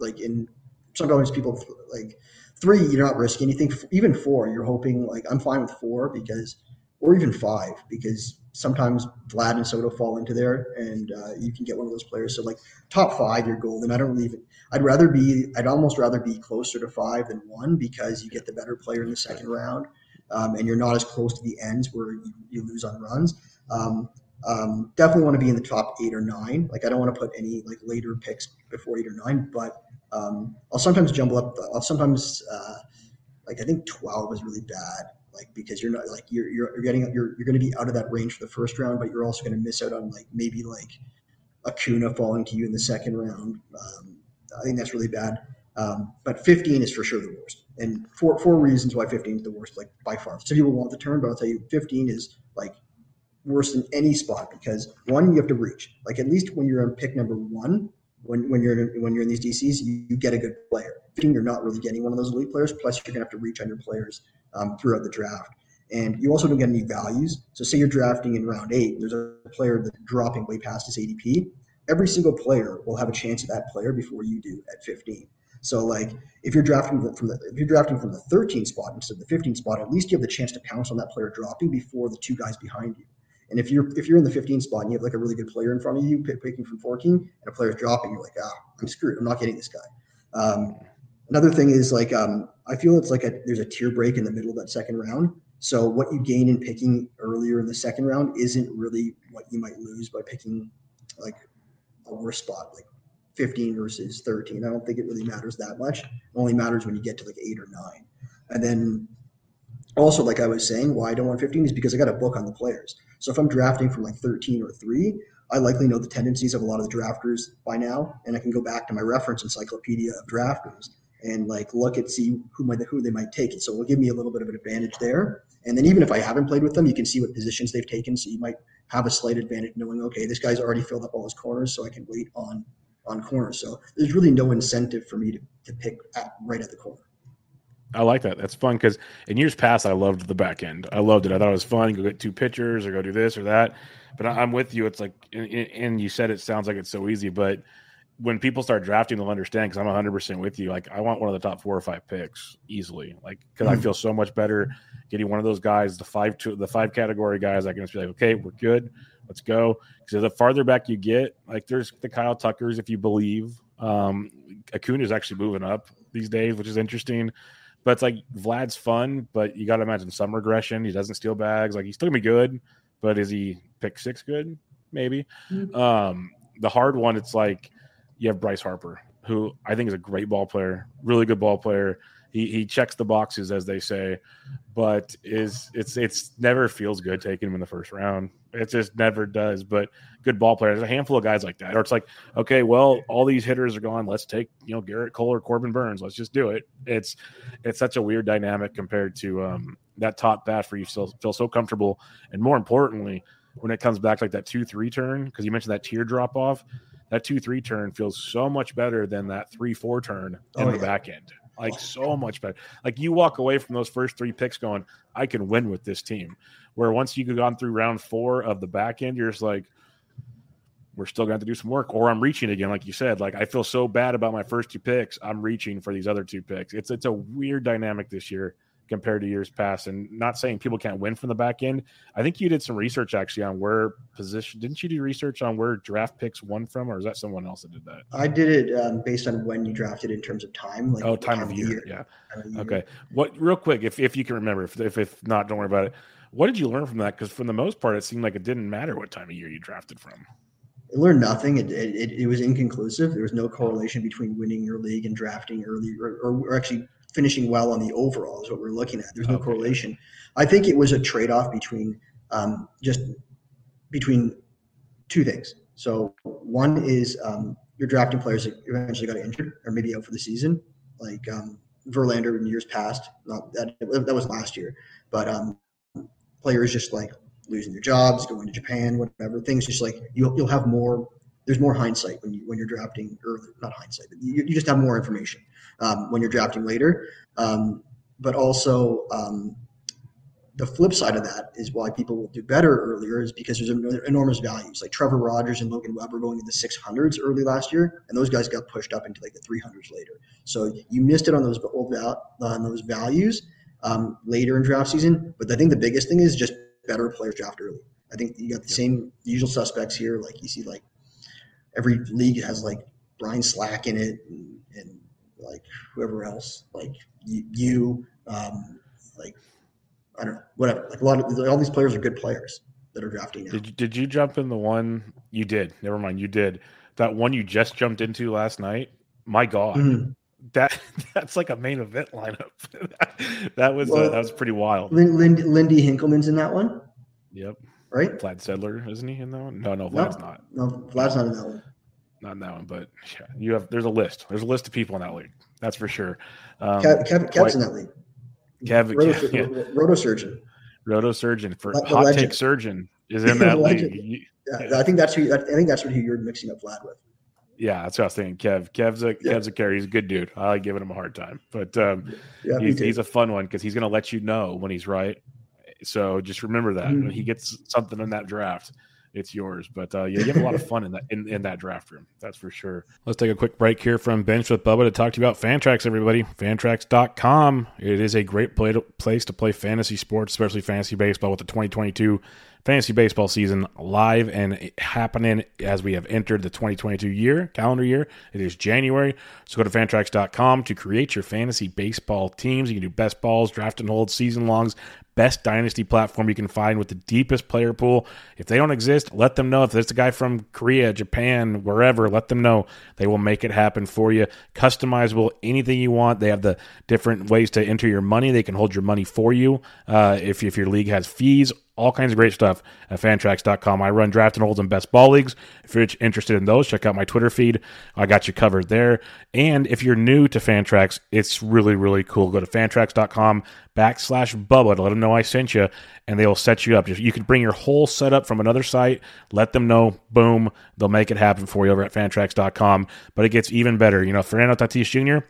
like in sometimes people like three, you're not risking anything. Even four, you're hoping like I'm fine with four because, or even five because sometimes Vlad and Soto fall into there, and uh, you can get one of those players. So like top five, you're golden. I don't really even. I'd rather be. I'd almost rather be closer to five than one because you get the better player in the second round, um, and you're not as close to the ends where you, you lose on runs. Um, um, definitely want to be in the top eight or nine. Like I don't want to put any like later picks before eight or nine, but um, I'll sometimes jumble up. I'll sometimes uh, like I think twelve is really bad like because you're not like you're you're, you're getting you're you're going to be out of that range for the first round, but you're also going to miss out on like maybe like Acuna falling to you in the second round. Um, I think that's really bad. Um, but 15 is for sure the worst, and four four reasons why 15 is the worst, like by far. Some people want the turn, but I'll tell you, 15 is like worse than any spot because one, you have to reach. Like at least when you're on pick number one, when, when you're in, when you're in these DCs, you, you get a good player. 15, you're not really getting one of those elite players. Plus, you're gonna have to reach on your players um, throughout the draft. And you also don't get any values. So, say you're drafting in round eight, there's a player that's dropping way past his ADP. Every single player will have a chance at that player before you do at 15. So, like if you're drafting from the if you're drafting from the 13 spot instead of the 15 spot, at least you have the chance to pounce on that player dropping before the two guys behind you. And if you're if you're in the 15 spot and you have like a really good player in front of you picking from 14 and a player's dropping, you're like, ah, I'm screwed. I'm not getting this guy. Um, another thing is like um, I feel it's like a there's a tier break in the middle of that second round. So what you gain in picking earlier in the second round isn't really what you might lose by picking like a worse spot, like 15 versus 13. I don't think it really matters that much. It only matters when you get to like eight or nine. And then also, like I was saying, why I don't want 15 is because I got a book on the players. So if I'm drafting from like 13 or three, I likely know the tendencies of a lot of the drafters by now, and I can go back to my reference encyclopedia of drafters and like look at see who might who they might take it. So it'll give me a little bit of an advantage there. And then even if I haven't played with them, you can see what positions they've taken. So you might have a slight advantage knowing, okay, this guy's already filled up all his corners, so I can wait on on corners. So there's really no incentive for me to, to pick at, right at the corner. I like that. That's fun because in years past, I loved the back end. I loved it. I thought it was fun. Go get two pitchers or go do this or that. But I, am with you. It's like, and you said it sounds like it's so easy, but when people start drafting, they'll understand because I'm 100 percent with you. Like, I want one of the top four or five picks easily. Like, because mm-hmm. I feel so much better getting one of those guys, the five to the five category guys. I can just be like, okay, we're good. Let's go. Because the farther back you get, like, there's the Kyle Tuckers, if you believe. Um, Acuna is actually moving up these days, which is interesting. But it's like Vlad's fun, but you got to imagine some regression. He doesn't steal bags. Like he's still gonna be good, but is he pick six good? Maybe. Mm-hmm. Um, the hard one, it's like you have Bryce Harper, who I think is a great ball player, really good ball player. He, he checks the boxes as they say, but is it's it's never feels good taking him in the first round. It just never does. But good ball players, a handful of guys like that. Or it's like, okay, well, all these hitters are gone. Let's take you know Gerrit Cole or Corbin Burnes. Let's just do it. It's it's such a weird dynamic compared to um, that top bat for you still feel so comfortable. And more importantly, when it comes back like that two three turn, because you mentioned that tier drop off, that two three turn feels so much better than that three four turn in oh, the yeah. back end like oh, so much better. Like you walk away from those first three picks going, I can win with this team. Where once you've gone through round four of the back end, you're just like, we're still going to have to do some work, or I'm reaching again, like you said. Like I feel so bad about my first two picks, I'm reaching for these other two picks. It's it's a weird dynamic this year compared to years past. And not saying people can't win from the back end. I think you did some research actually on where position. Didn't you do research on where draft picks won from, or is that someone else that did that? I did it um, based on when you drafted in terms of time. Like oh, time, time of, year. year. Yeah. Year. Okay. What? Real quick, if if you can remember, if if, if not, don't worry about it. What did you learn from that? Because for the most part, it seemed like it didn't matter what time of year you drafted from. I learned nothing. It, it, it, was inconclusive. There was no correlation between winning your league and drafting early, or, or actually finishing well on the overall is what we're looking at. There's no okay. correlation. I think it was a trade off between um, just between two things. So one is um, you're drafting players that eventually got injured or maybe out for the season, like um, Verlander in years past. Not that that was last year, but um, players just like losing their jobs, going to Japan, whatever. Things just like you'll you'll have more. There's more hindsight when you when you're drafting, or not hindsight, but you, you just have more information um, when you're drafting later. Um, but also, um, the flip side of that is why people will do better earlier is because there's enormous values. Like Trevor Rogers and Logan Webber going in the 600s early last year, and those guys got pushed up into like the 300s later. So you missed it on those old on those values um, later in draft season. But I think the biggest thing is just better players draft early. I think you got the same usual suspects here. Like you see, like every league has like Brian Slack in it, and, and like whoever else, like you, um, like I don't know, whatever. Like a lot of all these players are good players that are drafting now. Did you, did you jump in the one you did? Never mind, you did that one you just jumped into last night. My God, mm-hmm. that that's like a main event lineup. that was uh, well, uh, that was pretty wild. Lindy, Lindy Hinkelman's in that one. Yep. Right. Vlad Sedler isn't he in that one? No, no, Vlad's no, not. No, Vlad's not in that one. Not in that one, but yeah, you have. There's a list. There's a list of people in that league. That's for sure. Um, Kev, Kev, Kev's in that league. Kev, Roto, yeah. Roto Surgeon for the hot legend. take surgeon is in that league. Yeah, I think that's who. I think that's who you're mixing up Vlad with. Yeah, that's what I was thinking. Kev, Kev's a yeah. Kev's a carry. He's a good dude. I like giving him a hard time, but um, yeah, he's, he's, a fun one because he's going to let you know when he's right. So just remember that mm-hmm. when he gets something in that draft, it's yours. But uh, yeah, you have a lot of fun in that in, in that draft room. That's for sure. Let's take a quick break here from Bench with Bubba to talk to you about Fantrax, everybody. Fantrax.com. It is a great play to, place to play fantasy sports, especially fantasy baseball with the 2022 fantasy baseball season live and happening as we have entered the 2022 year, calendar year. It is January. So go to fantrax.com to create your fantasy baseball teams. You can do best balls, draft and hold, season longs, best dynasty platform you can find with the deepest player pool. If they don't exist, let them know. If there's a guy from Korea, Japan, wherever, let them know. They will make it happen for you. Customizable, anything you want. They have the different ways to enter your money. They can hold your money for you uh, if, if your league has fees all kinds of great stuff at fantrax.com. I run draft and holds and best ball leagues. If you're interested in those, check out my Twitter feed. I got you covered there. And if you're new to Fantrax, it's really, really cool. Go to fantrax.com backslash Bubba to let them know I sent you, and they will set you up. You can bring your whole setup from another site, let them know, boom, they'll make it happen for you over at fantrax.com. But it gets even better. You know, Fernando Tatis Jr.,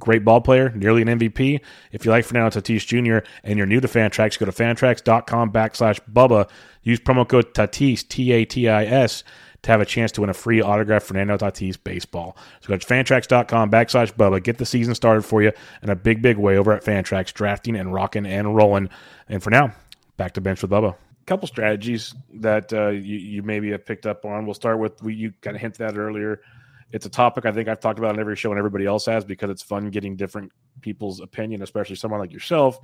great ball player, nearly an MVP. If you like Fernando Tatis Jr. and you're new to Fantrax, go to fantrax.com backslash Bubba. Use promo code Tatis, T A T I S, to have a chance to win a free autograph Fernando Tatis baseball. So go to fantrax.com backslash Bubba. Get the season started for you in a big, big way over at Fantrax, drafting and rocking and rolling. And for now, back to Bench with Bubba. Couple strategies that uh, you, you maybe have picked up on. We'll start with you kind of hinted at earlier it's a topic I think I've talked about on every show and everybody else has because it's fun getting different people's opinion, especially someone like yourself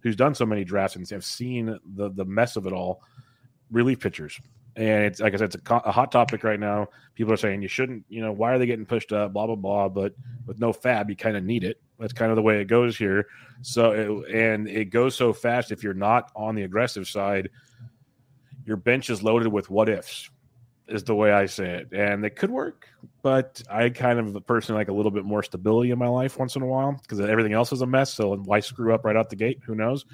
who's done so many drafts and have seen the the mess of it all. Relief pitchers, and it's like I said, it's a, a, hot topic right now. People are saying you shouldn't, you know, why are they getting pushed up? Blah blah blah. But with no fab, you kind of need it. That's kind of the way it goes here. So and it goes so fast. If you're not on the aggressive side, your bench is loaded with what ifs is the way I say it. And it could work, but I kind of personally like a little bit more stability in my life once in a while because everything else is a mess. So why screw up right out the gate? Who knows?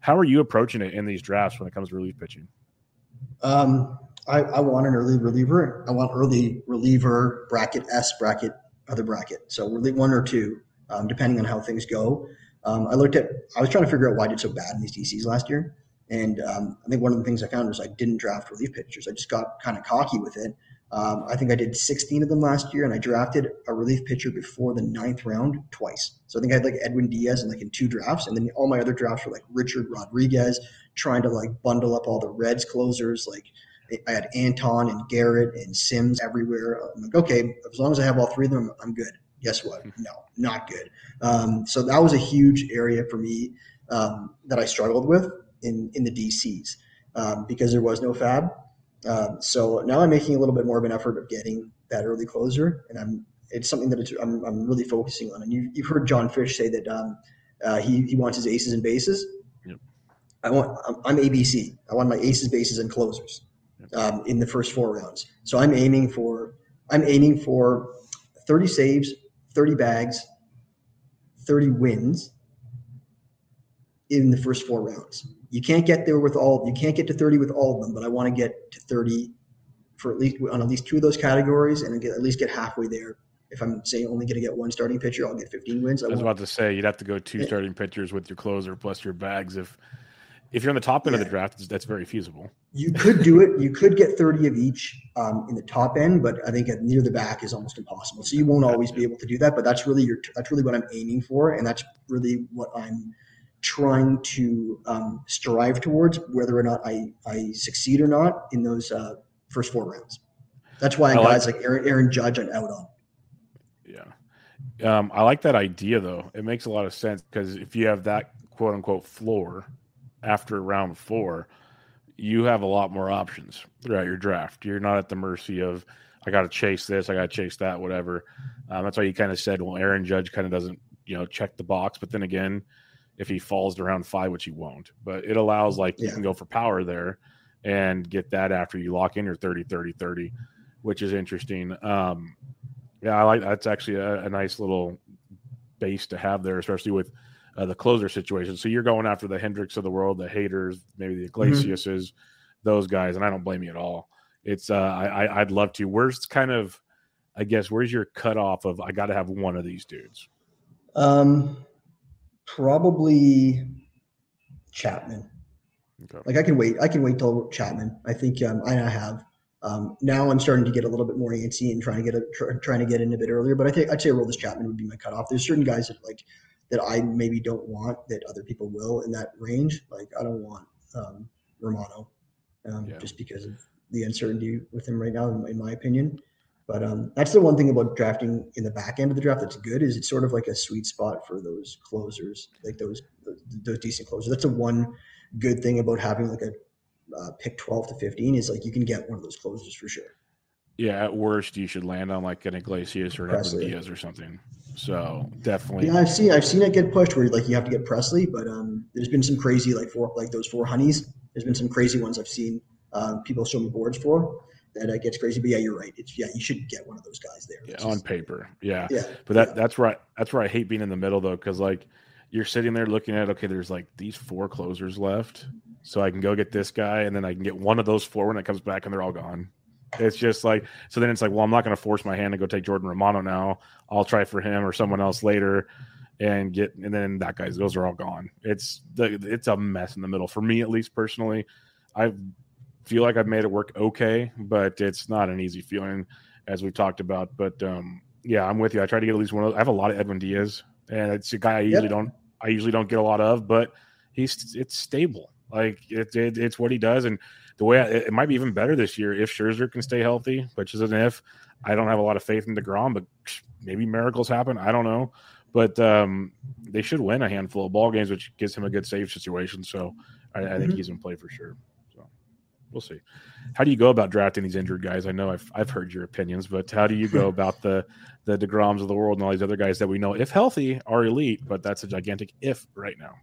How are you approaching it in these drafts when it comes to relief pitching? Um, I, I want an early reliever. I want early reliever bracket S bracket other bracket. So relief one or two, um, depending on how things go. Um, I looked at. I was trying to figure out why I did so bad in these DCs last year. And um, I think one of the things I found was I didn't draft relief pitchers. I just got kind of cocky with it. Um, I think I did 16 of them last year, and I drafted a relief pitcher before the ninth round twice. So I think I had like Edwin Diaz and like in two drafts, and then all my other drafts were like Richard Rodriguez, trying to like bundle up all the Reds closers. Like I had Antone and Garrett and Sims everywhere. I'm like, okay, as long as I have all three of them, I'm good. Guess what? Hmm. No, not good. Um, so that was a huge area for me um, that I struggled with in in the DCs um, because there was no fab. Um, so now I'm making a little bit more of an effort of getting that early closer, and I'm it's something that I'm, I'm really focusing on. And you, have heard John Fish say that um, uh, he he wants his aces and bases. Yep. I want I'm, I'm, ABC. I want my aces, bases, and closers yep. um, in the first four rounds. So I'm aiming for I'm aiming for 30 saves, 30 bags, 30 wins in the first four rounds. You can't get there with all. You can't get to 30 with all of them, but I want to get to 30 for at least on at least two of those categories, and get, at least get halfway there. If I'm saying only going to get one starting pitcher, I'll get 15 wins. I, I was about to say you'd have to go two starting pitchers with your closer plus your bags. If if you're on the top end yeah. of the draft, that's very feasible. You could do it. You could get 30 of each um, in the top end, but I think at near the back is almost impossible. So you won't always be able to do that. But that's really your that's really what I'm aiming for, and that's really what I'm trying to um, strive towards, whether or not I, I succeed or not in those uh, first four rounds. That's why guys like, like Aaron, Aaron Judge I'm out on. Yeah. Um, I like that idea though. It makes a lot of sense because if you have that quote unquote floor after round four, you have a lot more options throughout your draft. You're not at the mercy of I got to chase this, I got to chase that, whatever. Um, that's why you kind of said, well, Aaron Judge kind of doesn't, you know, check the box. But then again, if he falls to round five, which he won't. But it allows like yeah. you can go for power there and get that after you lock in your 30 30 30, which is interesting. Um, yeah, I like that's actually a, a nice little base to have there, especially with uh, the closer situation. So you're going after the Hendriks of the world, the Haders, maybe the mm-hmm. Iglesias, mm-hmm. those guys, and I don't blame you at all. It's uh, I, I'd love to. Where's kind of, I guess, where's your cutoff of I got to have one of these dudes? Um, probably Chapman. Okay. Like I can wait. I can wait till Chapman. I think um, I have. Um, now I'm starting to get a little bit more antsy and trying to get a, try, trying to get in a bit earlier. But I think I'd say Aroldis Chapman would be my cutoff. There's certain guys that like that I maybe don't want that other people will in that range. Like I don't want um, Romano um, yeah. just because of the uncertainty with him right now, in, in my opinion. But um, that's the one thing about drafting in the back end of the draft that's good is it's sort of like a sweet spot for those closers, like those those decent closers. That's the one good thing about having like a uh, pick 12 to 15 is like you can get one of those closers for sure. Yeah, at worst you should land on like an Iglesias or an Edwin Diaz or something. So definitely. Yeah, I've seen I've seen it get pushed where like you have to get Pressly, but um, there's been some crazy like four like those four honeys. There's been some crazy ones I've seen uh, people show me boards for that uh, gets crazy. But yeah, you're right. It's yeah, you should get one of those guys there. Yeah, on paper, yeah. Yeah, but that yeah. that's right. That's where I hate being in the middle though, because like you're sitting there looking at okay, there's like these four closers left, so I can go get this guy, and then I can get one of those four when it comes back, and they're all gone. It's just like so. Then it's like, well, I'm not going to force my hand to go take Jordan Romano now. I'll try for him or someone else later, and get and then that guy's those are all gone. It's the it's a mess in the middle for me at least personally. I feel like I've made it work okay, but it's not an easy feeling as we've talked about. But um, yeah, I'm with you. I try to get at least one of those. I have a lot of Edwin Diaz, and it's a guy I usually yep. don't I usually don't get a lot of, but he's it's stable. Like it, it it's what he does, and the way I, it might be even better this year if Scherzer can stay healthy, which is an if. I don't have a lot of faith in Degrom, but maybe miracles happen. I don't know, but um, they should win a handful of ball games, which gives him a good save situation. So I, I think mm-hmm. he's in play for sure we'll see. How do you go about drafting these injured guys? I know I've I've heard your opinions, but how do you go about the the Degroms of the world and all these other guys that we know, if healthy, are elite? But that's a gigantic if right now.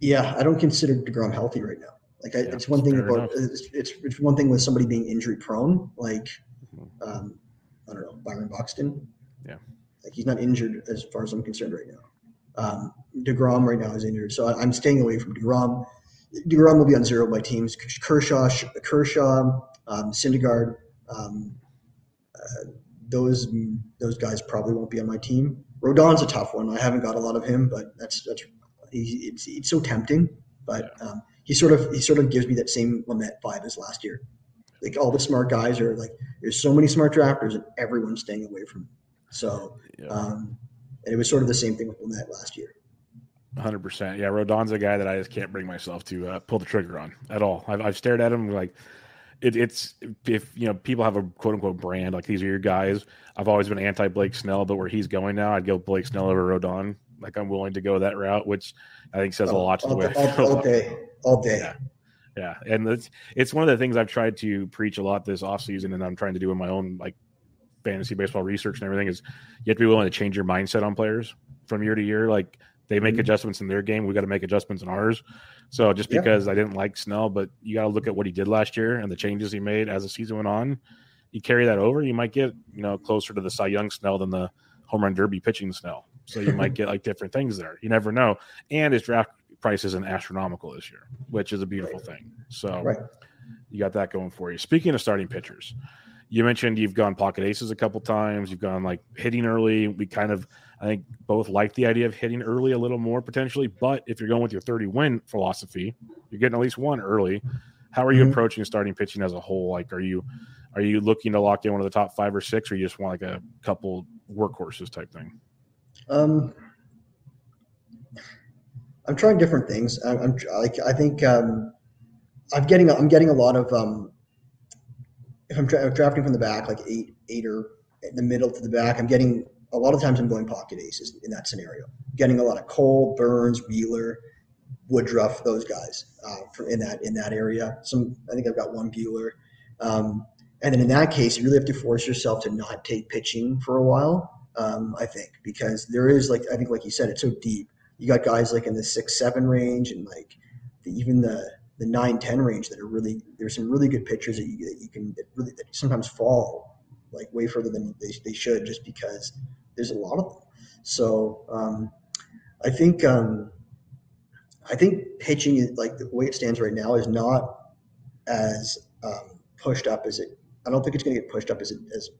Yeah, I don't consider Degrom healthy right now. Like I, yeah, it's one thing about it's, it's, it's one thing with somebody being injury prone, like mm-hmm. um, I don't know Byron Buxton. Yeah, like he's not injured as far as I'm concerned right now. Um, Degrom right now is injured, so I, I'm staying away from Degrom. Degrom will be on zero by teams. Kershaw, Kershaw, um, Syndergaard, um, uh, those those guys probably won't be on my team. Rodon's a tough one. I haven't got a lot of him, but that's that's he, it's it's so tempting. But um, he sort of he sort of gives me that same Lamet vibe as last year. Like all the smart guys are like, there's so many smart drafters, and everyone's staying away from. Him. So, yeah. um, and it was sort of the same thing with Lamet last year. Hundred percent. Yeah, Rodon's a guy that I just can't bring myself to uh, pull the trigger on at all. I've, I've stared at him like it, it's if you know people have a quote unquote brand like these are your guys. I've always been anti Blake Snell, but where he's going now, I'd go Blake Snell over Rodon. Like I'm willing to go that route, which I think says a lot to the way all, all day, all day. Yeah. Yeah, and it's it's one of the things I've tried to preach a lot this offseason and I'm trying to do in my own like fantasy baseball research and everything is you have to be willing to change your mindset on players from year to year. Like they make mm-hmm. adjustments in their game. We got to make adjustments in ours. So just because yeah. I didn't like Snell, but you got to look at what he did last year and the changes he made as the season went on. you carry that over, you might get you know closer to the Cy Young Snell than the home run derby pitching Snell. So you might get like different things there. You never know. And his draft price isn't astronomical this year, which is a beautiful right. thing. So right. you got that going for you. Speaking of starting pitchers, you mentioned you've gone pocket aces a couple times. You've gone like hitting early. We kind of, I think, both like the idea of hitting early a little more potentially. But if you're going with your 30 win philosophy, you're getting at least one early. How are you mm-hmm. approaching starting pitching as a whole? Like, are you are you looking to lock in one of the top five or six, or you just want like a couple workhorses type thing? Um, I'm trying different things. I'm, I'm like I think um, I'm getting I'm getting a lot of um, if I'm tra- drafting from the back like eight eight or in the middle to the back. I'm getting a lot of times I'm going pocket aces in that scenario. Getting a lot of Cole, Burns, Wheeler, Woodruff, those guys uh, in that in that area. Some I think I've got one Buehler. Um, and then in that case, you really have to force yourself to not take pitching for a while. Um, I think because there is like I think like you said, it's so deep you got guys like in the six seven range and like the, even the the nine ten range that are really there's some really good pitchers that you, that you can that really that sometimes fall like way further than they, they should just because there's a lot of them. So um, I think um, I think pitching like the way it stands right now is not as um, pushed up as it. I don't think it's going to get pushed up as it as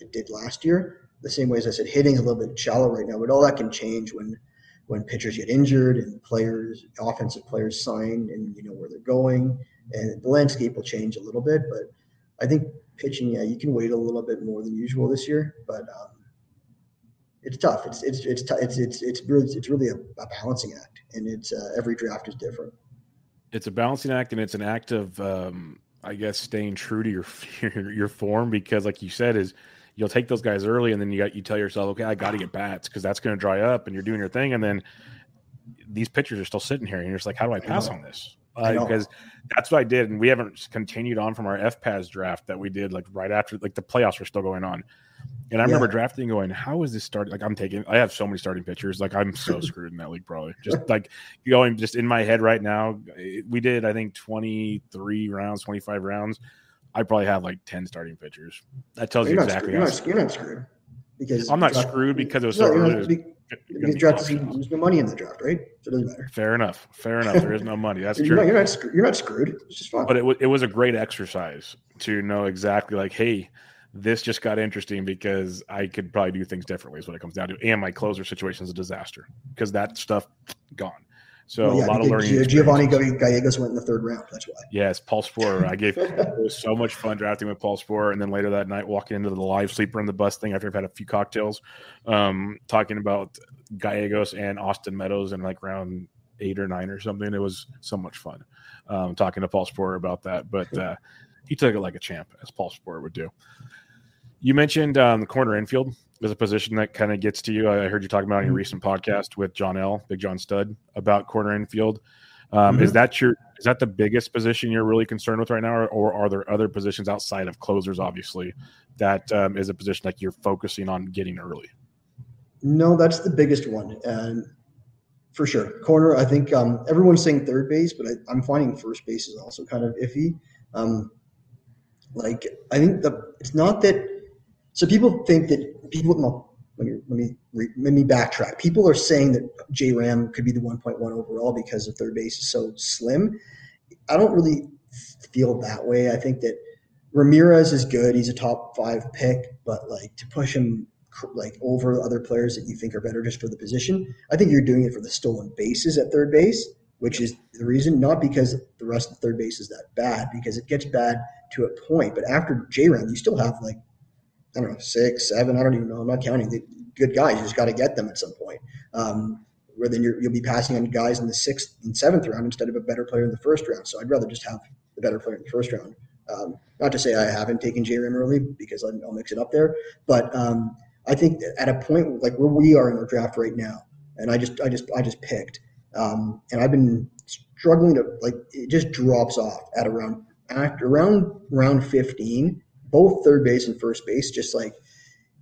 it did last year. The same way as I said, hitting is a little bit shallow right now, but all that can change when when pitchers get injured and players, offensive players sign and you know where they're going, and the landscape will change a little bit. But I think pitching, yeah, you can wait a little bit more than usual this year, but um, it's tough. It's it's it's it's it's it's really it's really a, a balancing act, and it's uh, every draft is different. It's a balancing act, and it's an act of, um, I guess, staying true to your your, your form because, like you said, is you'll take those guys early, and then you got you tell yourself, okay, I got to get bats because that's going to dry up, and you're doing your thing, and then these pitchers are still sitting here, and you're just like, how do I pass I on this? Uh, because that's what I did, and we haven't continued on from our FPAS draft that we did like right after like the playoffs were still going on. And I remember drafting going, how is this starting? Like I'm taking, I have so many starting pitchers. Like I'm so screwed in that league, probably. Just like going, just in my head right now. We did, I think, 23 rounds, 25 rounds. I probably have like 10 starting pitchers. That tells you're you exactly. You're not, you're, not, screwed because I'm not draft, screwed because it was so no, early. Because draft there's no money in the draft, right? So it doesn't matter. Fair enough. Fair enough. There is no money. That's you're true. Not, you're not you're not screwed. It's just fun. But it, it was a great exercise to know exactly like, hey, this just got interesting because I could probably do things differently. Is what it comes down to. And my closer situation is a disaster because that stuff gone. So well, yeah, a lot of learning. Giovanni Gallegos went in the third round. That's why. Yes, Paul Sporer. I gave it was so much fun drafting with Paul Sporer, and then later that night walking into the live sleeper in the bus thing after I've had a few cocktails, um, talking about Gallegos and Austin Meadows in like round eight or nine or something. It was so much fun um, talking to Paul Sporer about that, but uh, he took it like a champ, as Paul Sporer would do. You mentioned um, the corner infield is a position that kind of gets to you. I heard you talking about on your mm-hmm. recent podcast with John L. Big John Stud about corner infield. Um, mm-hmm. Is that your is that the biggest position you're really concerned with right now, or, or are there other positions outside of closers, obviously, that um, is a position like you're focusing on getting early? No, that's the biggest one, and for sure, corner. I think um, everyone's saying third base, but I, am finding first base is also kind of iffy. Um, like I think the it's not that so people think that people. Let me let me let me backtrack. People are saying that J Ram could be the 1.1 overall because the third base is so slim. I don't really feel that way. I think that Ramirez is good. He's a top five pick, but like to push him like over other players that you think are better just for the position, I think you're doing it for the stolen bases at third base, which is the reason, not because the rest of the third base is that bad, because it gets bad to a point. But after J Ram, you still have like I don't know, six, seven. I don't even know. I'm not counting. The good guys. You just got to get them at some point. Um, where then you will be passing on guys in the sixth and seventh round instead of a better player in the first round. So I'd rather just have the better player in the first round. Um, not to say I haven't taken J Ram early because I'll, mix it up there, but um, I think at a point like where we are in our draft right now, and I just I just I just picked, um, and I've been struggling to like it just drops off at around at around round 15 both third base and first base, just like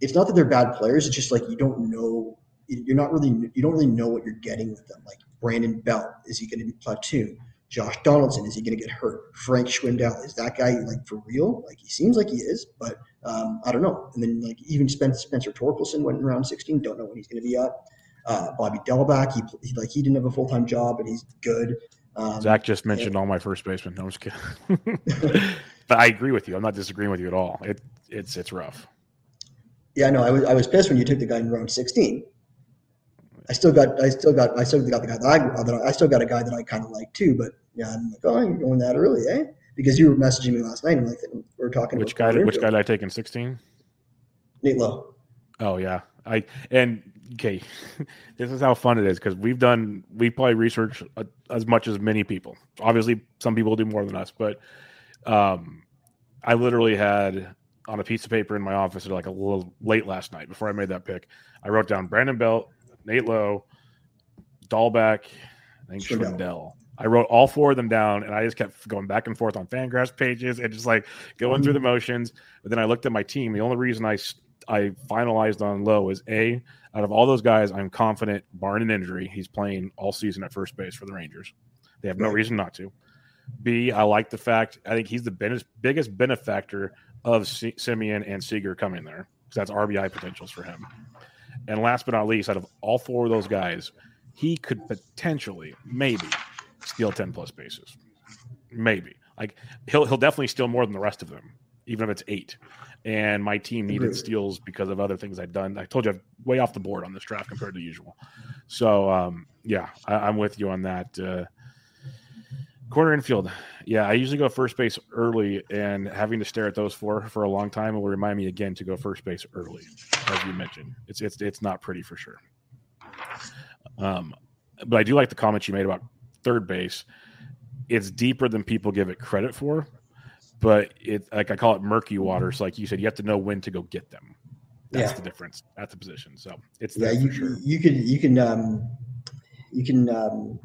it's not that they're bad players. It's just like you don't know. You're not really. You don't really know what you're getting with them. Like Brandon Belt, is he going to be platoon? Josh Donaldson, is he going to get hurt? Frank Schwindel, is that guy like for real? Like he seems like he is, but um, I don't know. And then like even Spencer, Spencer Torkelson went in round 16. Don't know when he's going to be up. Uh, Bobby Dalbec, he, he, like he didn't have a full time job, but he's good. Um, Zach just mentioned and, all my first basemen. No, I'm just kidding. but I agree with you. I'm not disagreeing with you at all. It it's it's rough. Yeah, no, I was I was pissed when you took the guy in round 16. I still got I still got I still got the guy that I that I, I still got a guy that I kind of like too. But yeah, I'm like, oh, you're going that early, eh? Because you were messaging me last night, and like we are talking. Which guy? Which guy did I take in 16? Nate Lowe. Oh yeah, I and okay, this is how fun it is because we've done we probably research as much as many people. Obviously, some people do more than us, but um, I literally had on a piece of paper in my office at like a little late last night before I made that pick. I wrote down Brandon Belt, Nate Lowe, Dalbec, I think Schwindel. I wrote all four of them down, and I just kept going back and forth on Fangraphs pages and just like going mm-hmm. through the motions. But then I looked at my team. The only reason I I finalized on Lowe is a out of all those guys, I'm confident, barring an injury, he's playing all season at first base for the Rangers. They have no reason not to. B, I like the fact I think he's the biggest benefactor of C- Semien and Seager coming there because that's RBI potentials for him. And last but not least, out of all four of those guys, he could potentially, maybe, steal ten plus bases. Maybe like he'll he'll definitely steal more than the rest of them, even if it's eight. And my team needed steals because of other things I'd done. I told you I'm way off the board on this draft compared to usual. So um, yeah, I, am with you on that. Uh, Corner infield. Yeah, I usually go first base early, and having to stare at those four for a long time will remind me again to go first base early, as you mentioned. It's it's it's not pretty for sure. Um, but I do like the comment you made about third base. It's deeper than people give it credit for, but it like I call it murky waters. Like you said, you have to know when to go get them. That's yeah. the difference at the position. So it's yeah. You, sure. you can you can um, you can um,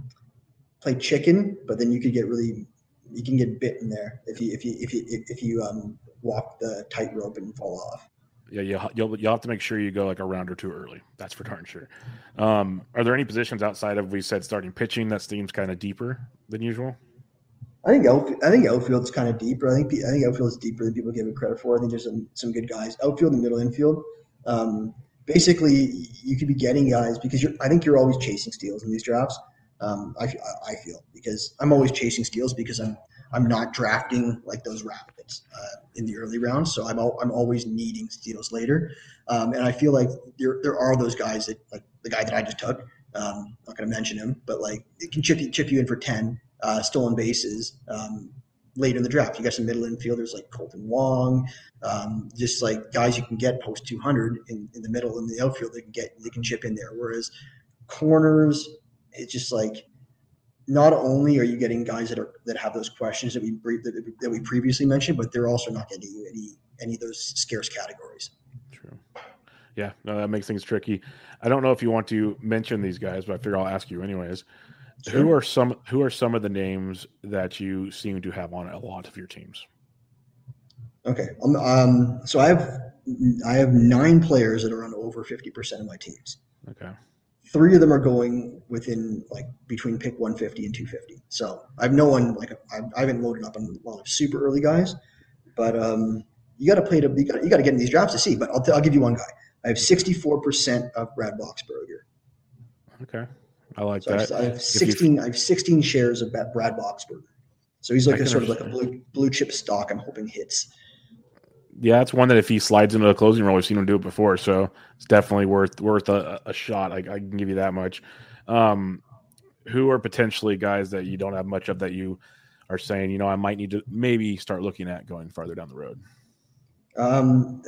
play chicken, but then you could get really you can get bitten there if you if you if you if you um walk the tightrope and fall off. Yeah, you'll, you'll you'll have to make sure you go like a round or two early. That's for darn sure. Um, are there any positions outside of we said starting pitching that seems kind of deeper than usual? I think outfield, I think outfield's kind of deeper. I think I think outfield is deeper than people give it credit for. I think there's some some good guys outfield and middle infield. Um, basically, you could be getting guys because you're. I think you're always chasing steals in these drafts. Um, I, I feel because I'm always chasing steals because I'm I'm not drafting like those rapids uh, in the early rounds, so I'm al- I'm always needing steals later, um, and I feel like there there are those guys that like the guy that I just took. Um, not going to mention him, but like it can chip you chip you in for ten uh, stolen bases um, later in the draft. You got some middle infielders like Kolten Wong, um, just like guys you can get post 200 in, in the middle in the outfield. They can get they can chip in there. Whereas corners it's just like not only are you getting guys that are that have those questions that we that, that we previously mentioned, but they're also not getting you any any of those scarce categories. True. Yeah, no, that makes things tricky. I don't know if you want to mention these guys, but I figure I'll ask you anyways. Sure. Who are some Who are some of the names that you seem to have on a lot of your teams? Okay, um, um so I have I have nine players that are on over fifty percent of my teams. Okay three of them are going within like between pick 150 and 250. So I've no one like I, I haven't loaded up on a lot of super early guys, but um, you got to play to you got you got to get in these drafts to see. But I'll, I'll give you one guy. I have 64 percent of Brad Boxberger. Okay, I like so that. I have 16. I have 16 shares of Brad Boxberger. So he's like a sort of like a blue blue chip stock. I'm hoping hits yeah, it's one that if he slides into the closing role, we've seen him do it before, so it's definitely worth worth a, a shot. I, I, can give you that much. Um, who are potentially guys that you don't have much of that you are saying, you know, I might need to maybe start looking at going farther down the road? Um,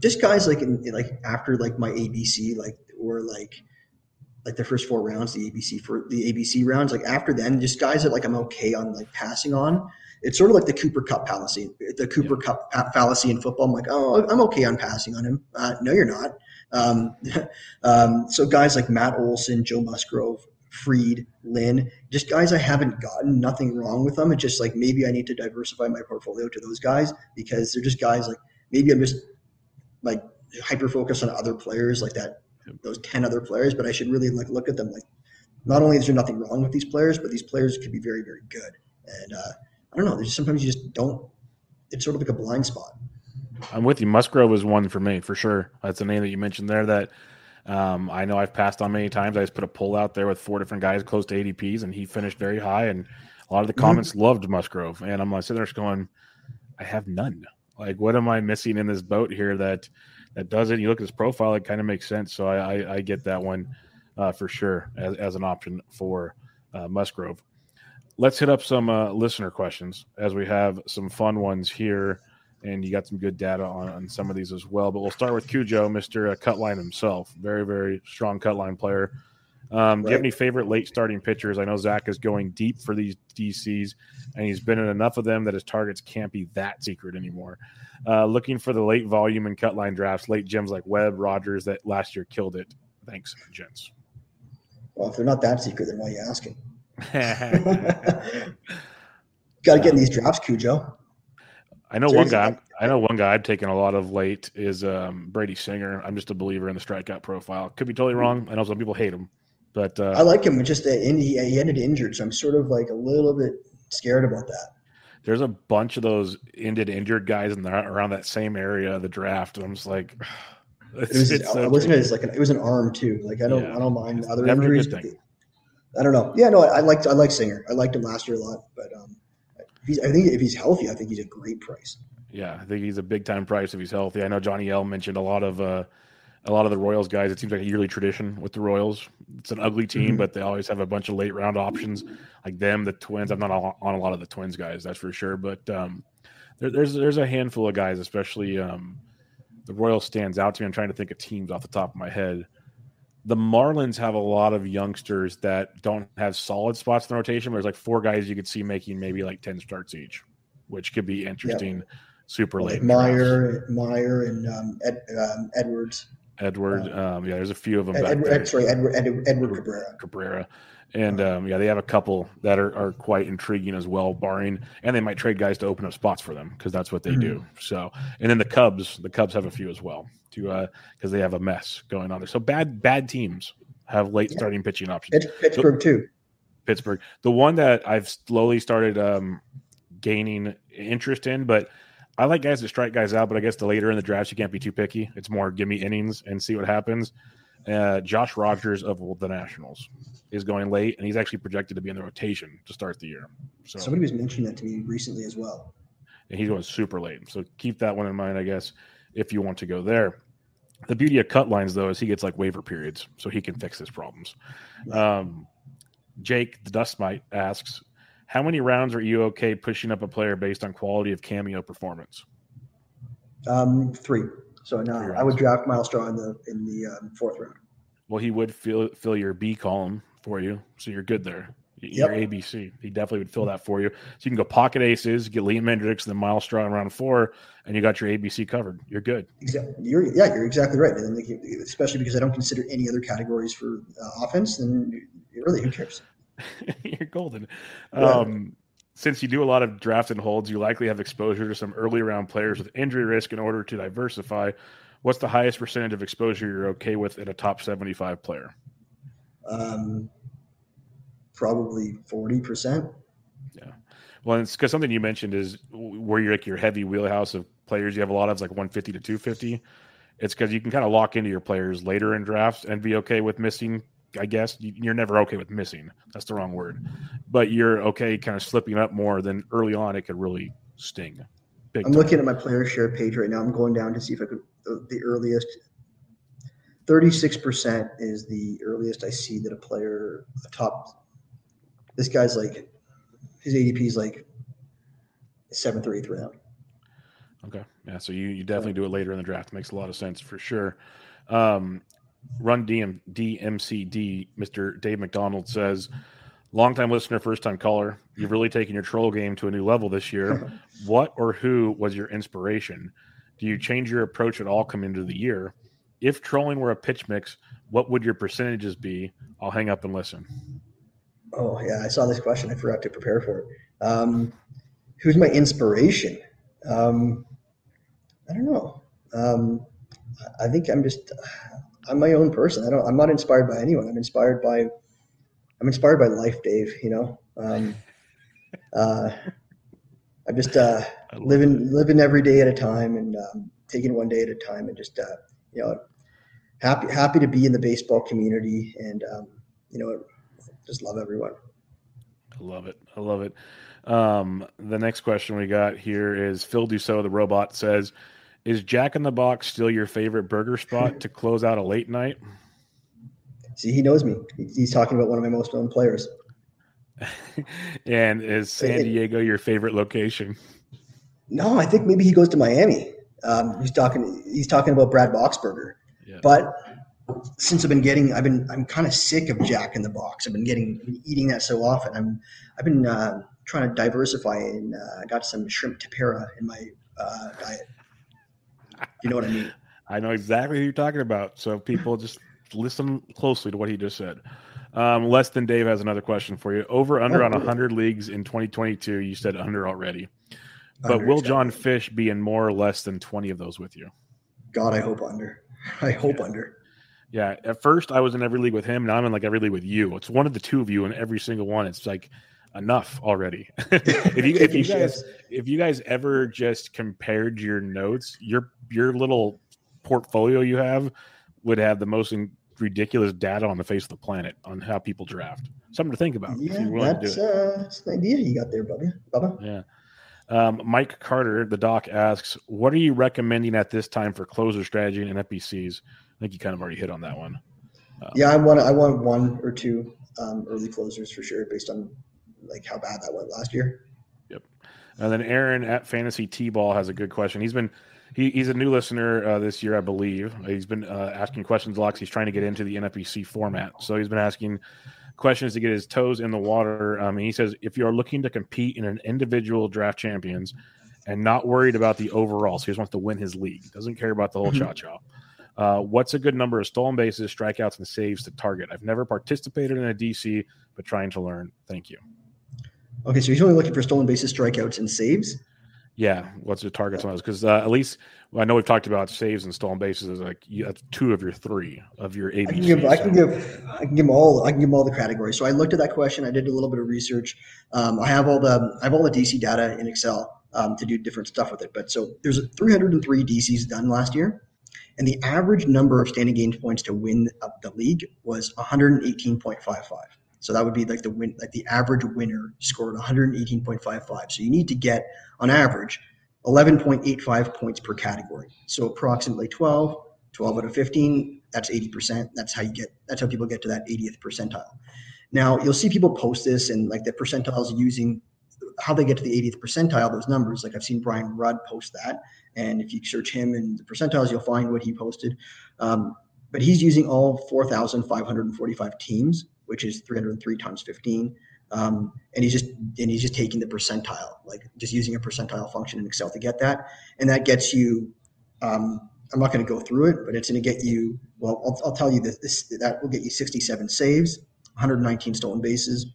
just guys like in like after like my ABC, like or like like the first four rounds, the ABC for the ABC rounds, like after then, just guys that like I'm okay on like passing on it's sort of like the Cooper Kupp fallacy. The Cooper yeah. Kupp fallacy in football. I'm like, oh, I'm okay on passing on him. Uh, no, you're not. Um, um, so guys like Matt Olson, Joe Musgrove, Fried, Lynn, just guys I haven't gotten. Nothing wrong with them. It's just like maybe I need to diversify my portfolio to those guys because they're just guys like maybe I'm just like hyper focused on other players like that, those ten other players. But I should really like look at them like not only is there nothing wrong with these players, but these players could be very, very good. And uh, I don't know. There's sometimes you just don't. It's sort of like a blind spot. I'm with you. Musgrove is one for me for sure. That's a name that you mentioned there that um, I know I've passed on many times. I just put a poll out there with four different guys close to ADPs, and he finished very high. And a lot of the mm-hmm. comments mm-hmm. loved Musgrove, and I'm like sitting there going, I have none. Like, what am I missing in this boat here that that does it? You look at his profile; it kind of makes sense. So I, I, I get that one uh, for sure as, as an option for uh, Musgrove. Let's hit up some uh, listener questions as we have some fun ones here, and you got some good data on, on some of these as well. But we'll start with Cujo, Mister uh, Cutline himself, very very strong cutline player. Um, right. Do you have any favorite late starting pitchers? I know Zach is going deep for these DCs, and he's been in enough of them that his targets can't be that secret anymore. Uh, looking for the late volume and cut line drafts, late gems like Webb, Rogers that last year killed it. Thanks, gents. Well, if they're not that secret, then why are you asking? Got to get in these drafts, Cujo. I know one guy. I know one guy I've taken a lot of late is um, Brady Singer. I'm just a believer in the strikeout profile. Could be totally wrong. I know some people hate him. But uh, I like him. Just uh, he, he ended injured, so I'm sort of like a little bit scared about that. There's a bunch of those ended injured guys in the, around that same area of the draft. I'm just like, it was, it's it wasn't it like an, it was an arm too. Like I don't yeah. I don't mind other injuries. I don't know. Yeah, no, I, I liked I like Singer. I liked him last year a lot, but um, he's, I think if he's healthy, I think he's a great price. Yeah, I think he's a big time price if he's healthy. I know Johnny L mentioned a lot of uh, a lot of the Royals guys. It seems like a yearly tradition with the Royals. It's an ugly team, mm-hmm. but they always have a bunch of late round options like them, the Twins. I'm not on a lot of the Twins guys, that's for sure. But um, there, there's there's a handful of guys, especially um, the Royals stands out to me. I'm trying to think of teams off the top of my head. The Marlins have a lot of youngsters that don't have solid spots in the rotation. But there's like four guys you could see making maybe like ten starts each, which could be interesting. Yep. Super late. Meyer, Meyer, and um, Ed, um, Edwards. Edward. Um, yeah, there's a few of them. Ed, Ed, sorry, Edward, Edward, Edward Cabrera. Cabrera. And um, yeah, they have a couple that are, are quite intriguing as well, barring, and they might trade guys to open up spots for them because that's what they mm-hmm. do. So, and then the Cubs, the Cubs have a few as well, to uh because uh, they have a mess going on there. So bad, bad teams have late yeah. starting pitching options. Pittsburgh so, too. Pittsburgh. The one that I've slowly started um, gaining interest in, but I like guys that strike guys out, but I guess the later in the drafts you can't be too picky. It's more give me innings and see what happens. Uh, Josh Rogers of the Nationals is going late, and he's actually projected to be in the rotation to start the year. So somebody was mentioning that to me recently as well. And he's going super late, so keep that one in mind, I guess, if you want to go there. The beauty of cut lines, though, is he gets like waiver periods, so he can fix his problems. Um, Jake the Dust Mite asks, how many rounds are you okay pushing up a player based on quality of cameo performance? Um, three. So now I would draft Myles Straw in the in the um, fourth round. Well, he would fill fill your B column for you, so you're good there. Your yep. ABC, he definitely would fill that for you. So you can go pocket aces, get Liam Hendriks, and then Myles Straw in round four, and you got your ABC covered. You're good. Exactly. You're, yeah, you're exactly right. And especially because I don't consider any other categories for uh, offense, then really, who cares? you're golden. Um, since you do a lot of draft and holds, you likely have exposure to some early round players with injury risk in order to diversify. What's the highest percentage of exposure you're okay with in a top 75 player? Um, probably 40%. Yeah. Well, it's because something you mentioned is where you're like your heavy wheelhouse of players. You have a lot of like 150 to 250. It's because you can kind of lock into your players later in drafts and be okay with missing I guess you're never okay with missing. That's the wrong word, but you're okay kind of slipping up more than early on. It could really sting. I'm time. looking at my player share page right now. I'm going down to see if I could the, the earliest. Thirty-six percent is the earliest I see that a player, a top. This guy's like, his ADP is like seventh or eighth round. Okay, yeah. So you you definitely do it later in the draft. Makes a lot of sense for sure. Um, Run DM, DMCD, Mr. Dave McDonald says, longtime listener, first time caller, you've really taken your troll game to a new level this year. what or who was your inspiration? Do you change your approach at all coming into the year? If trolling were a pitch mix, what would your percentages be? I'll hang up and listen. Oh, yeah. I saw this question. I forgot to prepare for it. Um, who's my inspiration? Um, I don't know. Um, I think I'm just I'm my own person. I don't. I'm not inspired by anyone. I'm inspired by I'm inspired by life, Dave. You know, um, uh, I'm just uh, living that. living every day at a time and um, taking one day at a time, and just uh, you know, happy happy to be in the baseball community, and um, you know, just love everyone. I love it. I love it. Um, the next question we got here is Phil Dussault, the robot, says, "Is Jack in the Box still your favorite burger spot to close out a late night?" See, he knows me. He's talking about one of my most known players. and is San Diego your favorite location? No, I think maybe he goes to Miami. Um, he's talking. He's talking about Brad Boxberger. Yeah. But since I've been getting, I've been, I'm kind of sick of Jack in the Box. I've been getting, eating that so often. I'm, I've been uh, trying to diversify, and uh, I got some shrimp tempura in my uh, diet. You know what I mean? I know exactly who you're talking about. So people just listen closely to what he just said. Um, less than Dave has another question for you. Over under oh, on 100 leagues in 2022. You said under already. But under, will John Fish be in more or less than 20 of those with you? God, I hope under. I hope yeah. under. Yeah. At first, I was in every league with him. Now I'm in like every league with you. It's one of the two of you in every single one. It's like enough already. if you if you guys if you guys ever just compared your notes, your your little portfolio you have would have the most ridiculous data on the face of the planet on how people draft. Something to think about. Yeah, that's, uh, that's an idea you got there, Bubba. Bubba. Yeah. Um, Mike Carter, the doc, asks, "What are you recommending at this time for closer strategy and FBCs?" I think you kind of already hit on that one. Um, yeah, I want I want one or two um, early closers for sure, based on like how bad that went last year. Yep. And then Aaron at Fantasy T Ball has a good question. He's been he, he's a new listener uh, this year, I believe. He's been uh, asking questions a lot. He's trying to get into the NFBC format, so he's been asking questions to get his toes in the water. Um, and he says, if you are looking to compete in an individual draft champions and not worried about the overall, so he just wants to win his league, doesn't care about the whole mm-hmm. cha cha. Uh, what's a good number of stolen bases, strikeouts, and saves to target? I've never participated in a DC, but trying to learn. Thank you. Okay, so he's only looking for stolen bases, strikeouts, and saves. Yeah, what's the targets on those? Because uh, at least well, I know we've talked about saves and stolen bases as like you have two of your three of your ABC. I can give, I can give, I can give them all. I can give them all the categories. So I looked at that question. I did a little bit of research. Um, I have all the I have all the DC data in Excel um, to do different stuff with it. But so there's 303 DCs done last year, and the average number of standing games points to win the league was 118.55. So that would be like the win, like the average winner scored 118.55. So you need to get on average 11.85 points per category. So approximately 12, 12 out of 15, that's 80%. That's how you get, that's how people get to that 80th percentile. Now you'll see people post this and like the percentiles using how they get to the 80th percentile, those numbers. Like I've seen Brian Rudd post that. And if you search him in the percentiles, you'll find what he posted. Um, but he's using all 4,545 teams which is 303 times 15. Um, and he's just and he's just taking the percentile, like just using a percentile function in Excel to get that, and that gets you. Um, I'm not going to go through it, but it's going to get you. Well, I'll, I'll tell you that this that will get you 67 saves, 119 stolen bases,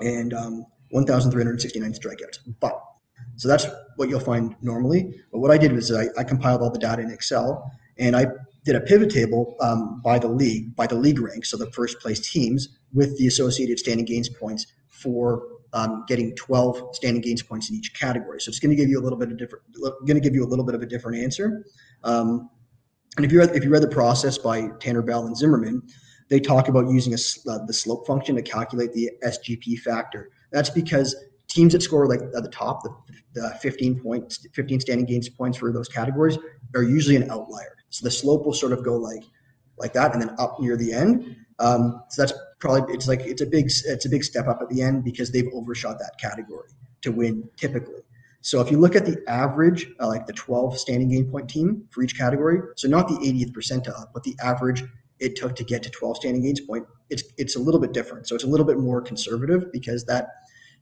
and um, 1,369 strikeouts. But so that's what you'll find normally. But what I did was I, I compiled all the data in Excel, and I did a pivot table um, by the league, by the league rank, so the first place teams with the associated standing gains points for um, getting 12 standing gains points in each category. So it's going to give you a little bit of different, going to give you a little bit of a different answer. Um, and if you read, if you read the process by Tanner Bell and Zimmerman, they talk about using a, uh, the slope function to calculate the SGP factor. That's because teams that score like at the top, the, the 15 points, 15 standing gains points for those categories are usually an outlier. So the slope will sort of go like like that, and then up near the end. Um, so that's probably it's like it's a big it's a big step up at the end because they've overshot that category to win typically. So if you look at the average, uh, like the 12 standing gain point team for each category, so not the 80th percentile, but the average it took to get to 12 standing gains point, it's it's a little bit different. So it's a little bit more conservative because that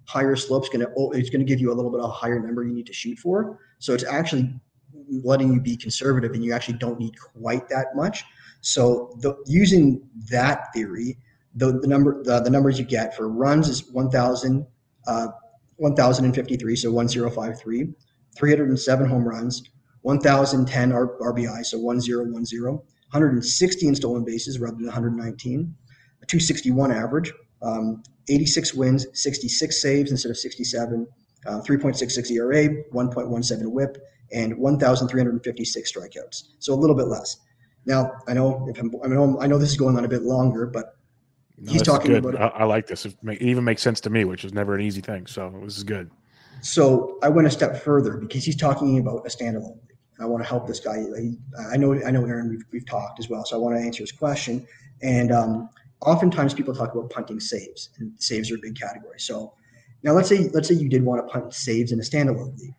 higher slope is going to oh, it's going to give you a little bit of a higher number you need to shoot for. So it's actually letting you be conservative and you actually don't need quite that much. So the, using that theory, the, the number the, the, numbers you get for runs is 1,000, uh, 1,053, so 1,053, 307 home runs, 1,010 RBI, so 1,010, 160 stolen bases rather than 119, a 261 average, Um, 86 wins, 66 saves instead of 67, uh, 3.66 ERA, 1.17 WHIP, and 1,356 strikeouts. So a little bit less. Now I know if I'm, I know I know this is going on a bit longer, but No, he's talking good. about I, I like this. It, even makes sense to me, which is never an easy thing. So this is good. So I went a step further because he's talking about a standalone. I want to help this guy. I know, I know, Aaron. We've, we've talked as well, so I want to answer his question. And um, oftentimes people talk about punting saves, and saves are a big category. So now let's say let's say you did want to punt saves in a standalone league.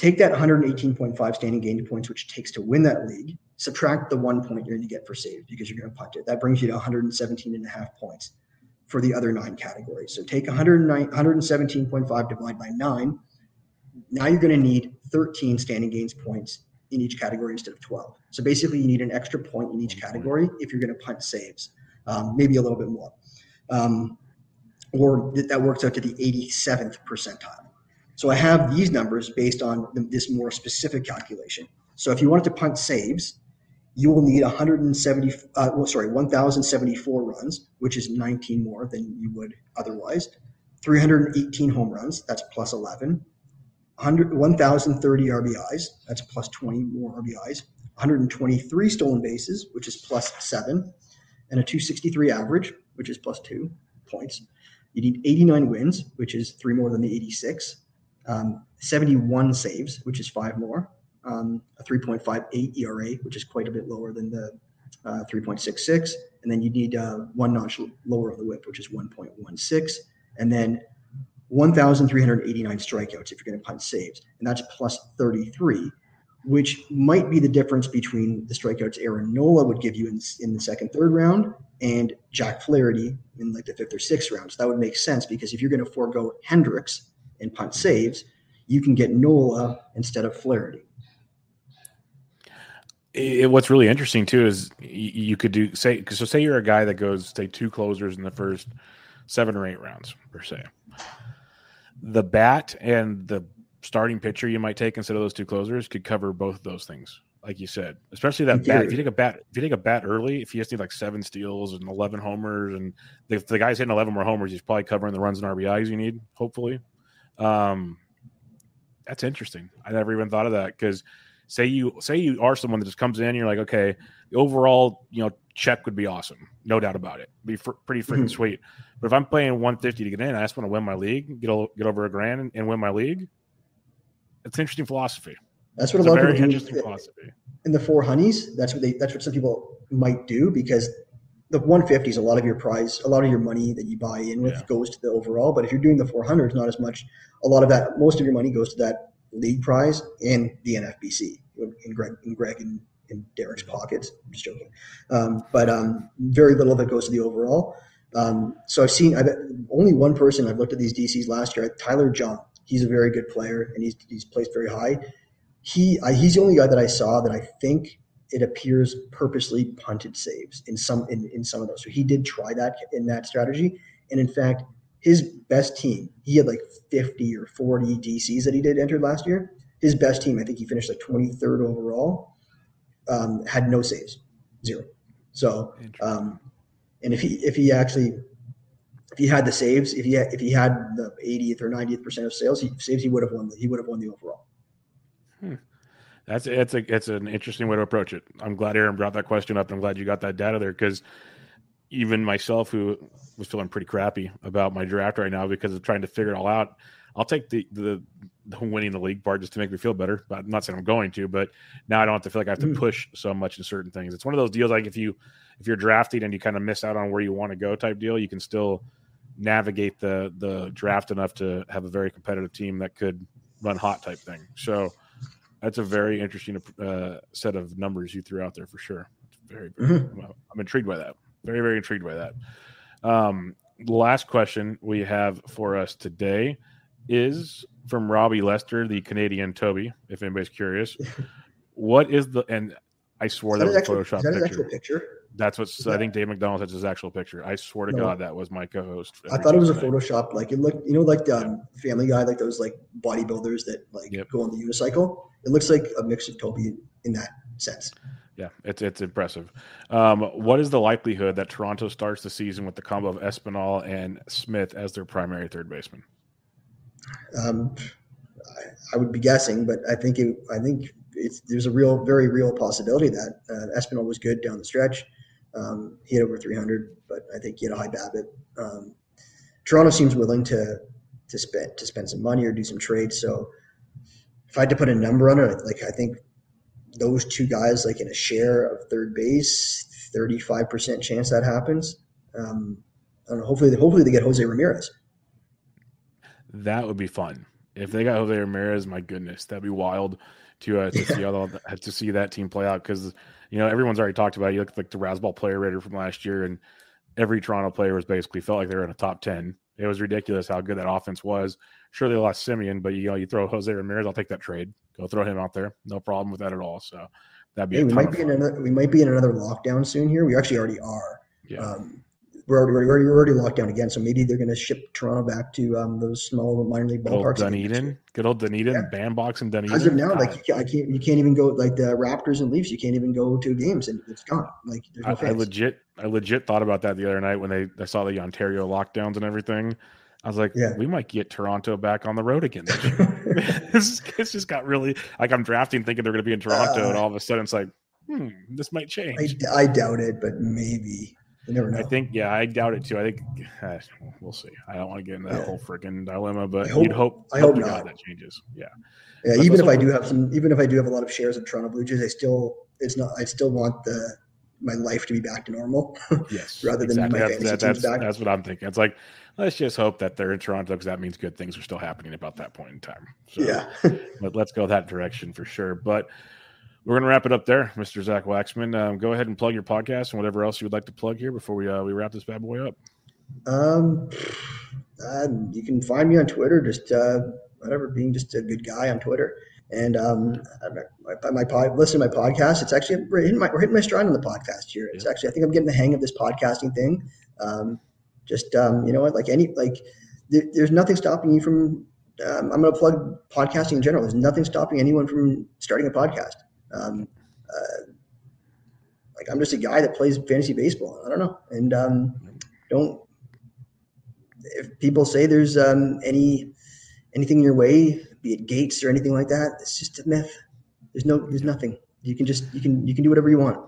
Take that 118.5 standing gain points, which it takes to win that league. Subtract the one point you're going to get for saves because you're going to punt it. That brings you to 117 and a half points for the other nine categories. So take 117.5 divided by nine. Now you're going to need 13 standing gains points in each category instead of 12. So basically, you need an extra point in each category if you're going to punt saves, um, maybe a little bit more. Um, or that works out to the 87th percentile. So I have these numbers based on th- this more specific calculation. So if you wanted to punt saves, you will need 170, uh, well, sorry, 1,074 runs, which is 19 more than you would otherwise. 318 home runs, that's plus 11. 1,030 RBIs, that's plus 20 more RBIs. 123 stolen bases, which is plus seven, and a 263 average, which is plus two points. You need 89 wins, which is three more than the 86. Um, 71 saves, which is five more. Um, a 3.58 ERA, which is quite a bit lower than the uh, 3.66. And then you need uh, one notch lower of the whip, which is 1.16. And then 1,389 strikeouts if you're going to punt saves. And that's plus 33, which might be the difference between the strikeouts Aaron Nola would give you in, in the second, third round and Jack Flaherty in like the fifth or sixth round. So that would make sense because if you're going to forego Hendriks and punt saves, you can get Nola instead of Flaherty. It, what's really interesting too is you, could do say so. Say you're a guy that goes say two closers in the first seven or eight rounds per se. The bat and the starting pitcher you might take instead of those two closers could cover both of those things, like you said. Especially that bat. If you take a bat, if you take a bat early, if you just need like seven steals and eleven homers, and if the guy's hitting eleven more homers, he's probably covering the runs and RBIs you need. Hopefully, um, that's interesting. I never even thought of that because say you say you are someone that just comes in, and you're like, okay, the overall, you know, check would be awesome, no doubt about it, be fr- pretty freaking Mhm. sweet. But if I'm playing 150 to get in, I just want to win my league, get o- get over a grand, and, and win my league. It's an interesting philosophy. That's what It's a lot of very people interesting do philosophy. in the four honeys. That's what they. That's what some people might do because the 150 is a lot of your prize, a lot of your money that you buy in with Yeah. goes to the overall. But if you're doing the 400s, not as much. A lot of that, most of your money goes to that league prize and the NFBC in Greg, in Greg and in Derek's pockets. I'm just joking, um, but um, very little of it goes to the overall. Um, so I've seen I've only one person I've looked at these DCs last year. Tyler John. He's a very good player and he's he's placed very high. He I, he's the only guy that I saw that I think it appears purposely punted saves in some in, in some of those. So he did try that in that strategy. And in fact, his best team, he had like 50 or 40 DCs that he did enter last year. His best team, I think he finished like 23rd overall, um, had no saves, zero. So, um, and if he if he actually if he had the saves, if he had, if he had the 80th or 90th percent of sales, he saves, he would have won. The, he would have won the overall. That's it's a it's an interesting way to approach it. I'm glad Aaron brought that question up. I'm glad you got that data there because even myself, who was feeling pretty crappy about my draft right now because of trying to figure it all out, I'll take the the, the winning the league part just to make me feel better. But I'm not saying I'm going to, but now I don't have to feel like I have to Mm. push so much in certain things. It's one of those deals like if you if you're drafting and you kind of miss out on where you want to go type deal, you can still navigate the the draft enough to have a very competitive team that could run hot type thing. So that's a very interesting uh, set of numbers you threw out there for sure. It's very, very well, I'm intrigued by that. Very, very intrigued by that. Um, the last question we have for us today is from Robbie Lester, the Canadian Toby. If anybody's curious, what is the and I swore Is that, that, was a Photoshop is that his picture. actual picture? That's what I think. Dave McDonald has his actual picture. I swear to No. God, that was my co-host. I thought it was a Photoshop. Like it looked, you know, like the um, Family Guy, like those like bodybuilders that like Yep. go on the unicycle. It looks like a mix of Toby in that sense. Yeah, it's it's impressive. Um, what is the likelihood that Toronto starts the season with the combo of Espinal and Smith as their primary third baseman? Um, I, I, would be guessing, but I think it, I think there's a real, very real possibility that uh, Espinal was good down the stretch. Um, he had over 300, but I think he had a high BABIP. Um, Toronto seems willing to to spend to spend some money or do some trades. So if I had to put a number on it, like I think those two guys, like in a share of third base, 35% chance that happens. Um, know. Hopefully, hopefully they get Jose Ramirez. That would be fun if they got Jose Ramirez. My goodness, that'd be wild to uh, to see how to see that team play out because you know everyone's already talked about. It. You look at, like the Razzball player rater from last year, and every Toronto player was basically felt like they were in a top ten. It was ridiculous how good that offense was. Sure, they lost Semien, but you know you throw Jose Ramirez, I'll take that trade. Go throw him out there, no problem with that at all. So that'd be. Hey, we might be in another. We might be in another lockdown soon. Here, we actually already are. Yeah. Um, we're already, we're already, we're already locked down again. So maybe they're going to ship Toronto back to um, those small minor league ballparks. Good old Dunedin, good old Dunedin, yeah. bandbox and Dunedin. As of now, like you can't, I can't, you can't even go like the Raptors and Leafs. You can't even go to games, and it's gone. Like no I, I, legit, I legit thought about that the other night when they I saw the Ontario lockdowns and everything. I was like, yeah. we might get Toronto back on the road again. it's, it's just got really like I'm drafting thinking they're going to be in Toronto, uh, and all of a sudden it's like, hmm, this might change. I, I doubt it, but maybe. You never know. I think, yeah, I doubt it too. I think uh, we'll see. I don't want to get into that yeah. whole freaking dilemma, but I hope, you'd hope. I hope, hope not. that changes. Yeah. Yeah. But even if I do have some, even if I do have a lot of shares of Toronto Blue Jays, I still, it's not. I still want the my life to be back to normal. Yes. rather than exactly. my fantasy that, that's, back. That's what I'm thinking. It's like let's just hope that they're in Toronto because that means good things are still happening about that point in time. So, yeah. but let's go that direction for sure. But we're going to wrap it up there, Mr. Zach Waxman. Um, go ahead and plug your podcast and whatever else you would like to plug here before we uh, we wrap this bad boy up. Um, uh, you can find me on Twitter, just uh, whatever, being just a good guy on Twitter. And um, my, my pod, listen to my podcast. It's actually we're hitting my, we're hitting my stride on the podcast here. It's yeah. actually I think I'm getting the hang of this podcasting thing. Um, just um, you know what, like any like there, there's nothing stopping you from. Um, I'm going to plug podcasting in general. There's nothing stopping anyone from starting a podcast. Um, uh, like I'm just a guy that plays fantasy baseball. I don't know, and um, don't. If people say there's um, any anything in your way, be it gates or anything like that, it's just a myth. There's no, there's nothing. You can just you can you can do whatever you want.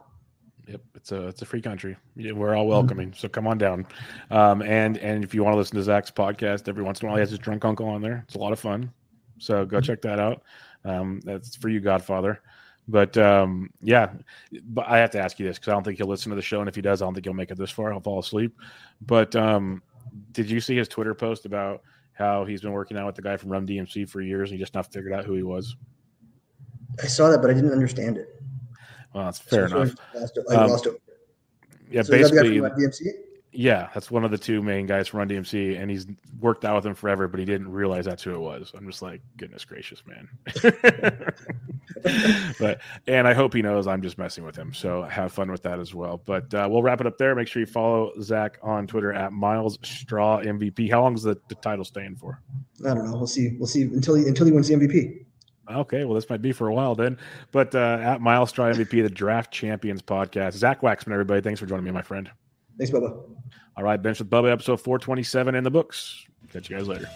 Yep, it's a it's a free country. We're all welcoming, mm-hmm. so come on down. Um, and and if you want to listen to Zach's podcast, every once in a while he has his drunk uncle on there. It's a lot of fun. So go mm-hmm. check that out. Um, that's for you, Godfather. But um, yeah, but I have to ask you this because I don't think he'll listen to the show, and if he does, I don't think he'll make it this far. He'll fall asleep. But um, did you see his Twitter post about how he's been working out with the guy from Run DMC for years, and he just not figured out who he was? I saw that, but I didn't understand it. Well, that's fair so enough. Lost it, um, lost it. Yeah, so basically. Yeah, that's one of the two main guys from Run DMC, and he's worked out with him forever, but he didn't realize that's who it was. I'm just like, goodness gracious, man. but and I hope he knows I'm just messing with him. So have fun with that as well. But uh, we'll wrap it up there. Make sure you follow Zach on Twitter at Myles Straw MVP. How long is the, the title staying for? I don't know. We'll see. We'll see until he until he wins the MVP. Okay, well, this might be for a while then. But uh, at Myles Straw MVP, the Draft Champions podcast. Zach Waxman, everybody, thanks for joining me, my friend. Thanks, Bubba. All right, Bench with Bubba, episode 427 in the books. Catch you guys later.